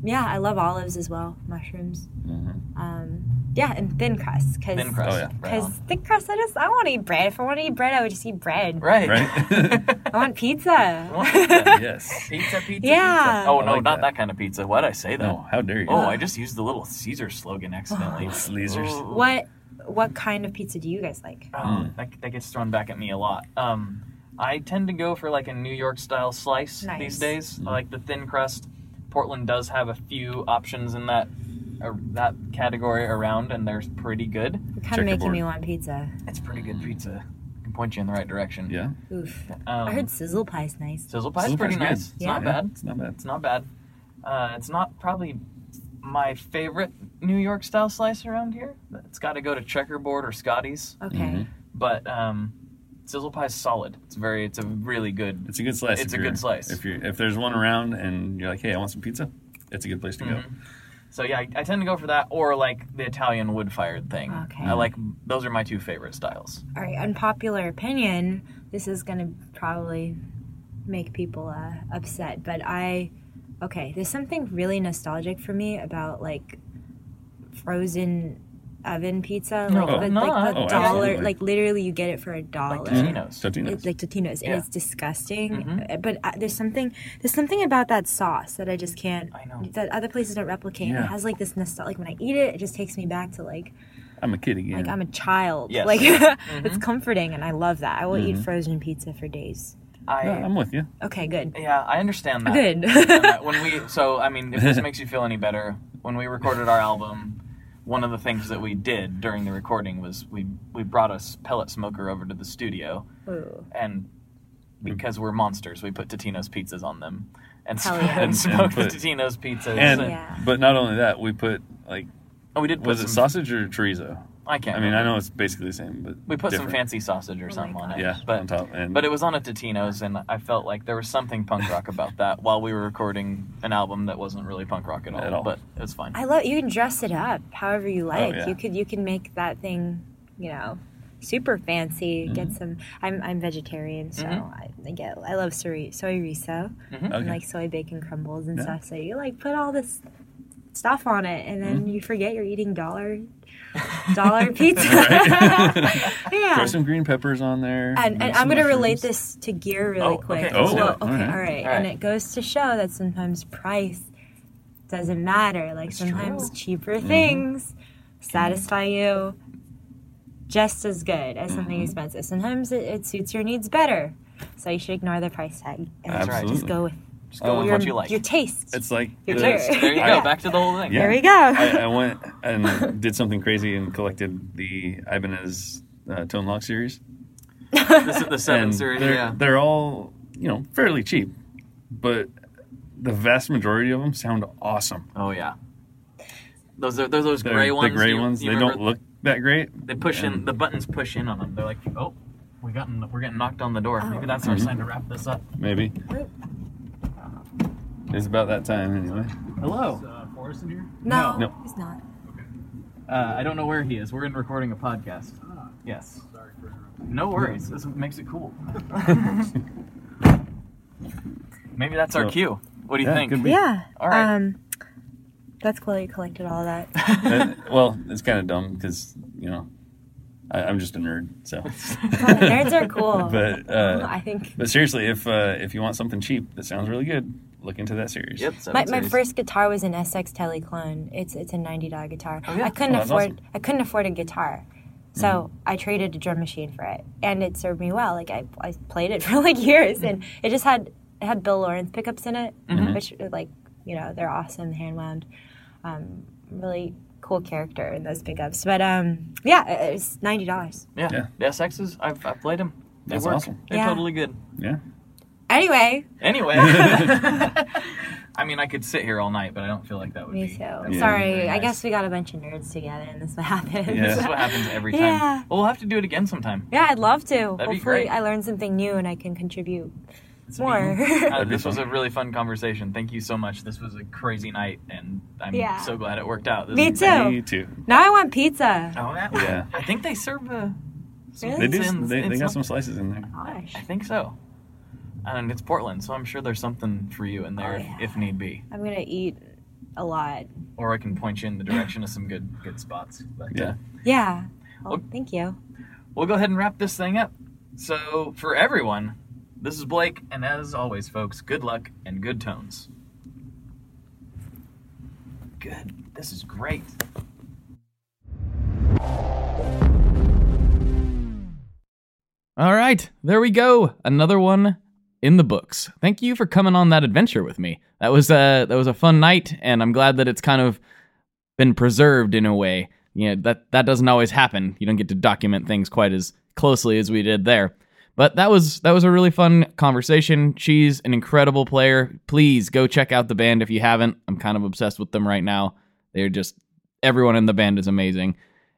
yeah, I love olives as well, mushrooms. Mhm. Um, yeah, and thin crust. Cause, thin crust. Oh, yeah. Because on. thick crust, I just I want to eat bread. If I want to eat bread, I would just eat bread. Right. Right. I want pizza. yes. Pizza, pizza, Yeah. pizza. Oh no, like not that. that. kind of pizza. Why'd I say that? No, how dare you? Oh, I just used the little Caesar slogan accidentally. Sleazers. Oh. what what kind of pizza do you guys like? Oh, that, that gets thrown back at me a lot. Um, I tend to go for like a New York style slice Nice. these days. I like the thin crust. Portland does have a few options in that uh, that category around, and they're pretty good. You're kind of making me want pizza. It's pretty good pizza. I can point you in the right direction. Yeah. Oof. Um, I heard sizzle pie's nice. sizzle pie's Sizzle pretty pie's good. nice. It's not Yeah. bad. It's not bad. It's not bad. Uh, it's not probably my favorite New York style slice around here. It's got to go to Checkerboard or Scottie's. Okay. Mhm. But um, sizzle pie's solid. It's very. It's a really good. It's a good slice. It's a good slice. If you if there's one around and you're like, hey, I want some pizza, it's a good place to go. So yeah, I, I tend to go for that or like the Italian wood fired thing. Okay. I like those are my two favorite styles. All right. Unpopular opinion. This is gonna probably make people uh, upset, but I. Okay, there's something really nostalgic for me about like frozen oven pizza, like Oh. the, No, like the oh, dollar, absolutely. like literally you get it for a dollar. Totino's. Totino's. It's like Totino's, and Yeah. it's disgusting. Mhm. Uh, But uh, there's something, there's something about that sauce that I just can't. I know. That other places don't replicate. Yeah. It has like this nostalgia. Like when I eat it, it just takes me back to like, I'm a kid again. like I'm a child. Yes. Like Mm-hmm. it's comforting, and I love that. I will eat frozen pizza for days. I Yeah, I'm with you. Okay, good. yeah, I understand that. Good. I understand that. when we so I mean, if this makes you feel any better, when we recorded our album, one of the things that we did during the recording was we we brought a pellet smoker over to the studio, Ooh. and because we're monsters, we put Totino's pizzas on them and, Hell sm- yeah. and smoked And the put- Totino's pizzas. And Yeah. but not only that, we put like oh, we did put was it sausage or chorizo? I can't. I mean, I know it's basically the same, but we put some fancy sausage or Oh something on it. Yeah, but on top. And But it was on a Totino's, and I felt like there was something punk rock about that while we were recording an album that wasn't really punk rock at all. At all. But it was fine. I love you can dress it up however you like. Oh, yeah. You could you can make that thing, you know, super fancy. Get Mm-hmm. some. I'm I'm vegetarian, so Mhm. I, I get I love soy soyrizo and Okay. like soy bacon crumbles and Yeah. stuff. So you like put all this stuff on it, and Mm-hmm. then you forget you're eating dollar dollar pizza. yeah. throw some green peppers on there. And, and I'm going to relate this to gear really Oh, quick. okay, let's So- okay, all Alright. right. Alright. And it goes to show that sometimes price doesn't matter. Like sometimes cheaper Mm-hmm. things satisfy you just as good as something Mm-hmm. expensive. Sometimes it, it suits your needs better. So you should ignore the price tag and That's right. just go with Just go with your, what you like. your taste. It's like Your the- taste. there you go. Back to the whole thing. Yeah. There we go. I, I went and did something crazy and collected the Ibanez uh, Tone-Lok series. This is the seven and series. They're, Yeah. they're all you know fairly cheap, but the vast majority of them sound awesome. Oh yeah. Those are they're those They're gray the gray you- ones. you They don't look that great. They push in. The buttons push in on them. They're like, oh, we got we're getting knocked on the door. Maybe that's our Mhm. sign to wrap this up. Maybe it's about that time anyway. Hello. Uh, Forrest in here? no, No. he's not. Uh, I don't know where he is. We're in recording a podcast. Ah, Yes. sorry for interrupting. No worries. This makes it cool. Maybe that's our So- cue. What do you Yeah, think? could be. Yeah. All right. Um, that's cool that you collected all that. Uh, well, it's kind of dumb because you know I, I'm just a nerd. So, Nerds are cool. but uh, I think but seriously, if uh, if you want something cheap that sounds really good, look into that series. Yep. seven My, my first guitar was an SX Tele clone. It's it's a ninety dollar guitar. Oh, yeah? I couldn't Oh, afford awesome. I couldn't afford a guitar, so I traded a drum machine for it, and it served me well. Like I, I played it for like years, and it just had it had Bill Lawrence pickups in it, which like you know they're awesome, hand wound, um, really cool character in those pickups. But um, yeah, it- it's ninety dollars. Yeah. Yeah. The SXs. I've, I've played them. They That's work. awesome. They're Yeah. totally good. Yeah. Anyway, Anyway. I mean, I could sit here all night, but I don't feel like that would me be. Me too. that would Sorry, very I guess we got a bunch of nerds together, and this is what happens. Yeah. This is what happens every time. Yeah. Well, we'll have to do it again sometime. Yeah, I'd love to. That'd be Hopefully, great. I learned something new and I can contribute more. Uh, this was a really fun conversation. Thank you so much. This was a crazy night, and I'm Yeah. so glad it worked out. This Me too. Me too. now I want pizza. Oh, yeah. Yeah. I think they serve a. some Really? They do. pizza They, they got some- some slices in there. Gosh, I think so. And it's Portland, so I'm sure there's something for you in there Oh, if- yeah. if need be. I'm gonna eat a lot. Or I can point you in the direction of some good good spots. But, Yeah. uh, Yeah. Well, Well- thank you. we'll go ahead and wrap this thing up. So, for everyone, this is Blake, and as always, folks, good luck and good tones. Good. This is great. All right, there we go. Another one in the books. Thank you for coming on that adventure with me. That was a that was a fun night, and I'm glad that it's kind of been preserved in a way. You know, that that doesn't always happen. You don't get to document things quite as closely as we did there. But that was that was a really fun conversation. She's an incredible player. Please go check out the band if you haven't. I'm kind of obsessed with them right now. They're just everyone in the band is amazing.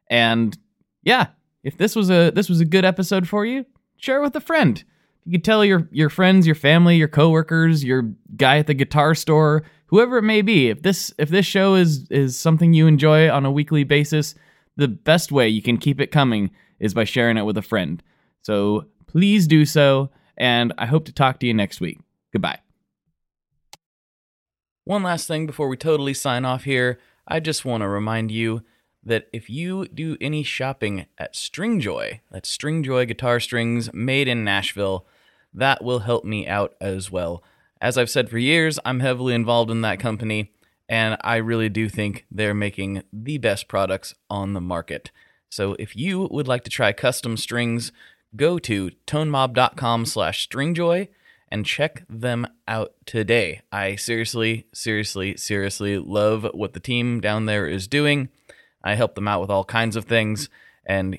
And yeah, if this was a this was a good episode for you, share it with a friend. You could tell your your friends, your family, your coworkers, your guy at the guitar store, whoever it may be. If this if this show is is something you enjoy on a weekly basis, the best way you can keep it coming is by sharing it with a friend. So please do so, and I hope to talk to you next week. Goodbye. One last thing before we totally sign off here, I just want to remind you that if you do any shopping at Stringjoy, that's Stringjoy guitar strings made in Nashville, that will help me out as well. As I've said for years, I'm heavily involved in that company, and I really do think they're making the best products on the market. So if you would like to try custom strings, go to tonemob.com slash stringjoy and check them out today. I seriously, seriously, seriously love what the team down there is doing. I help them out with all kinds of things, and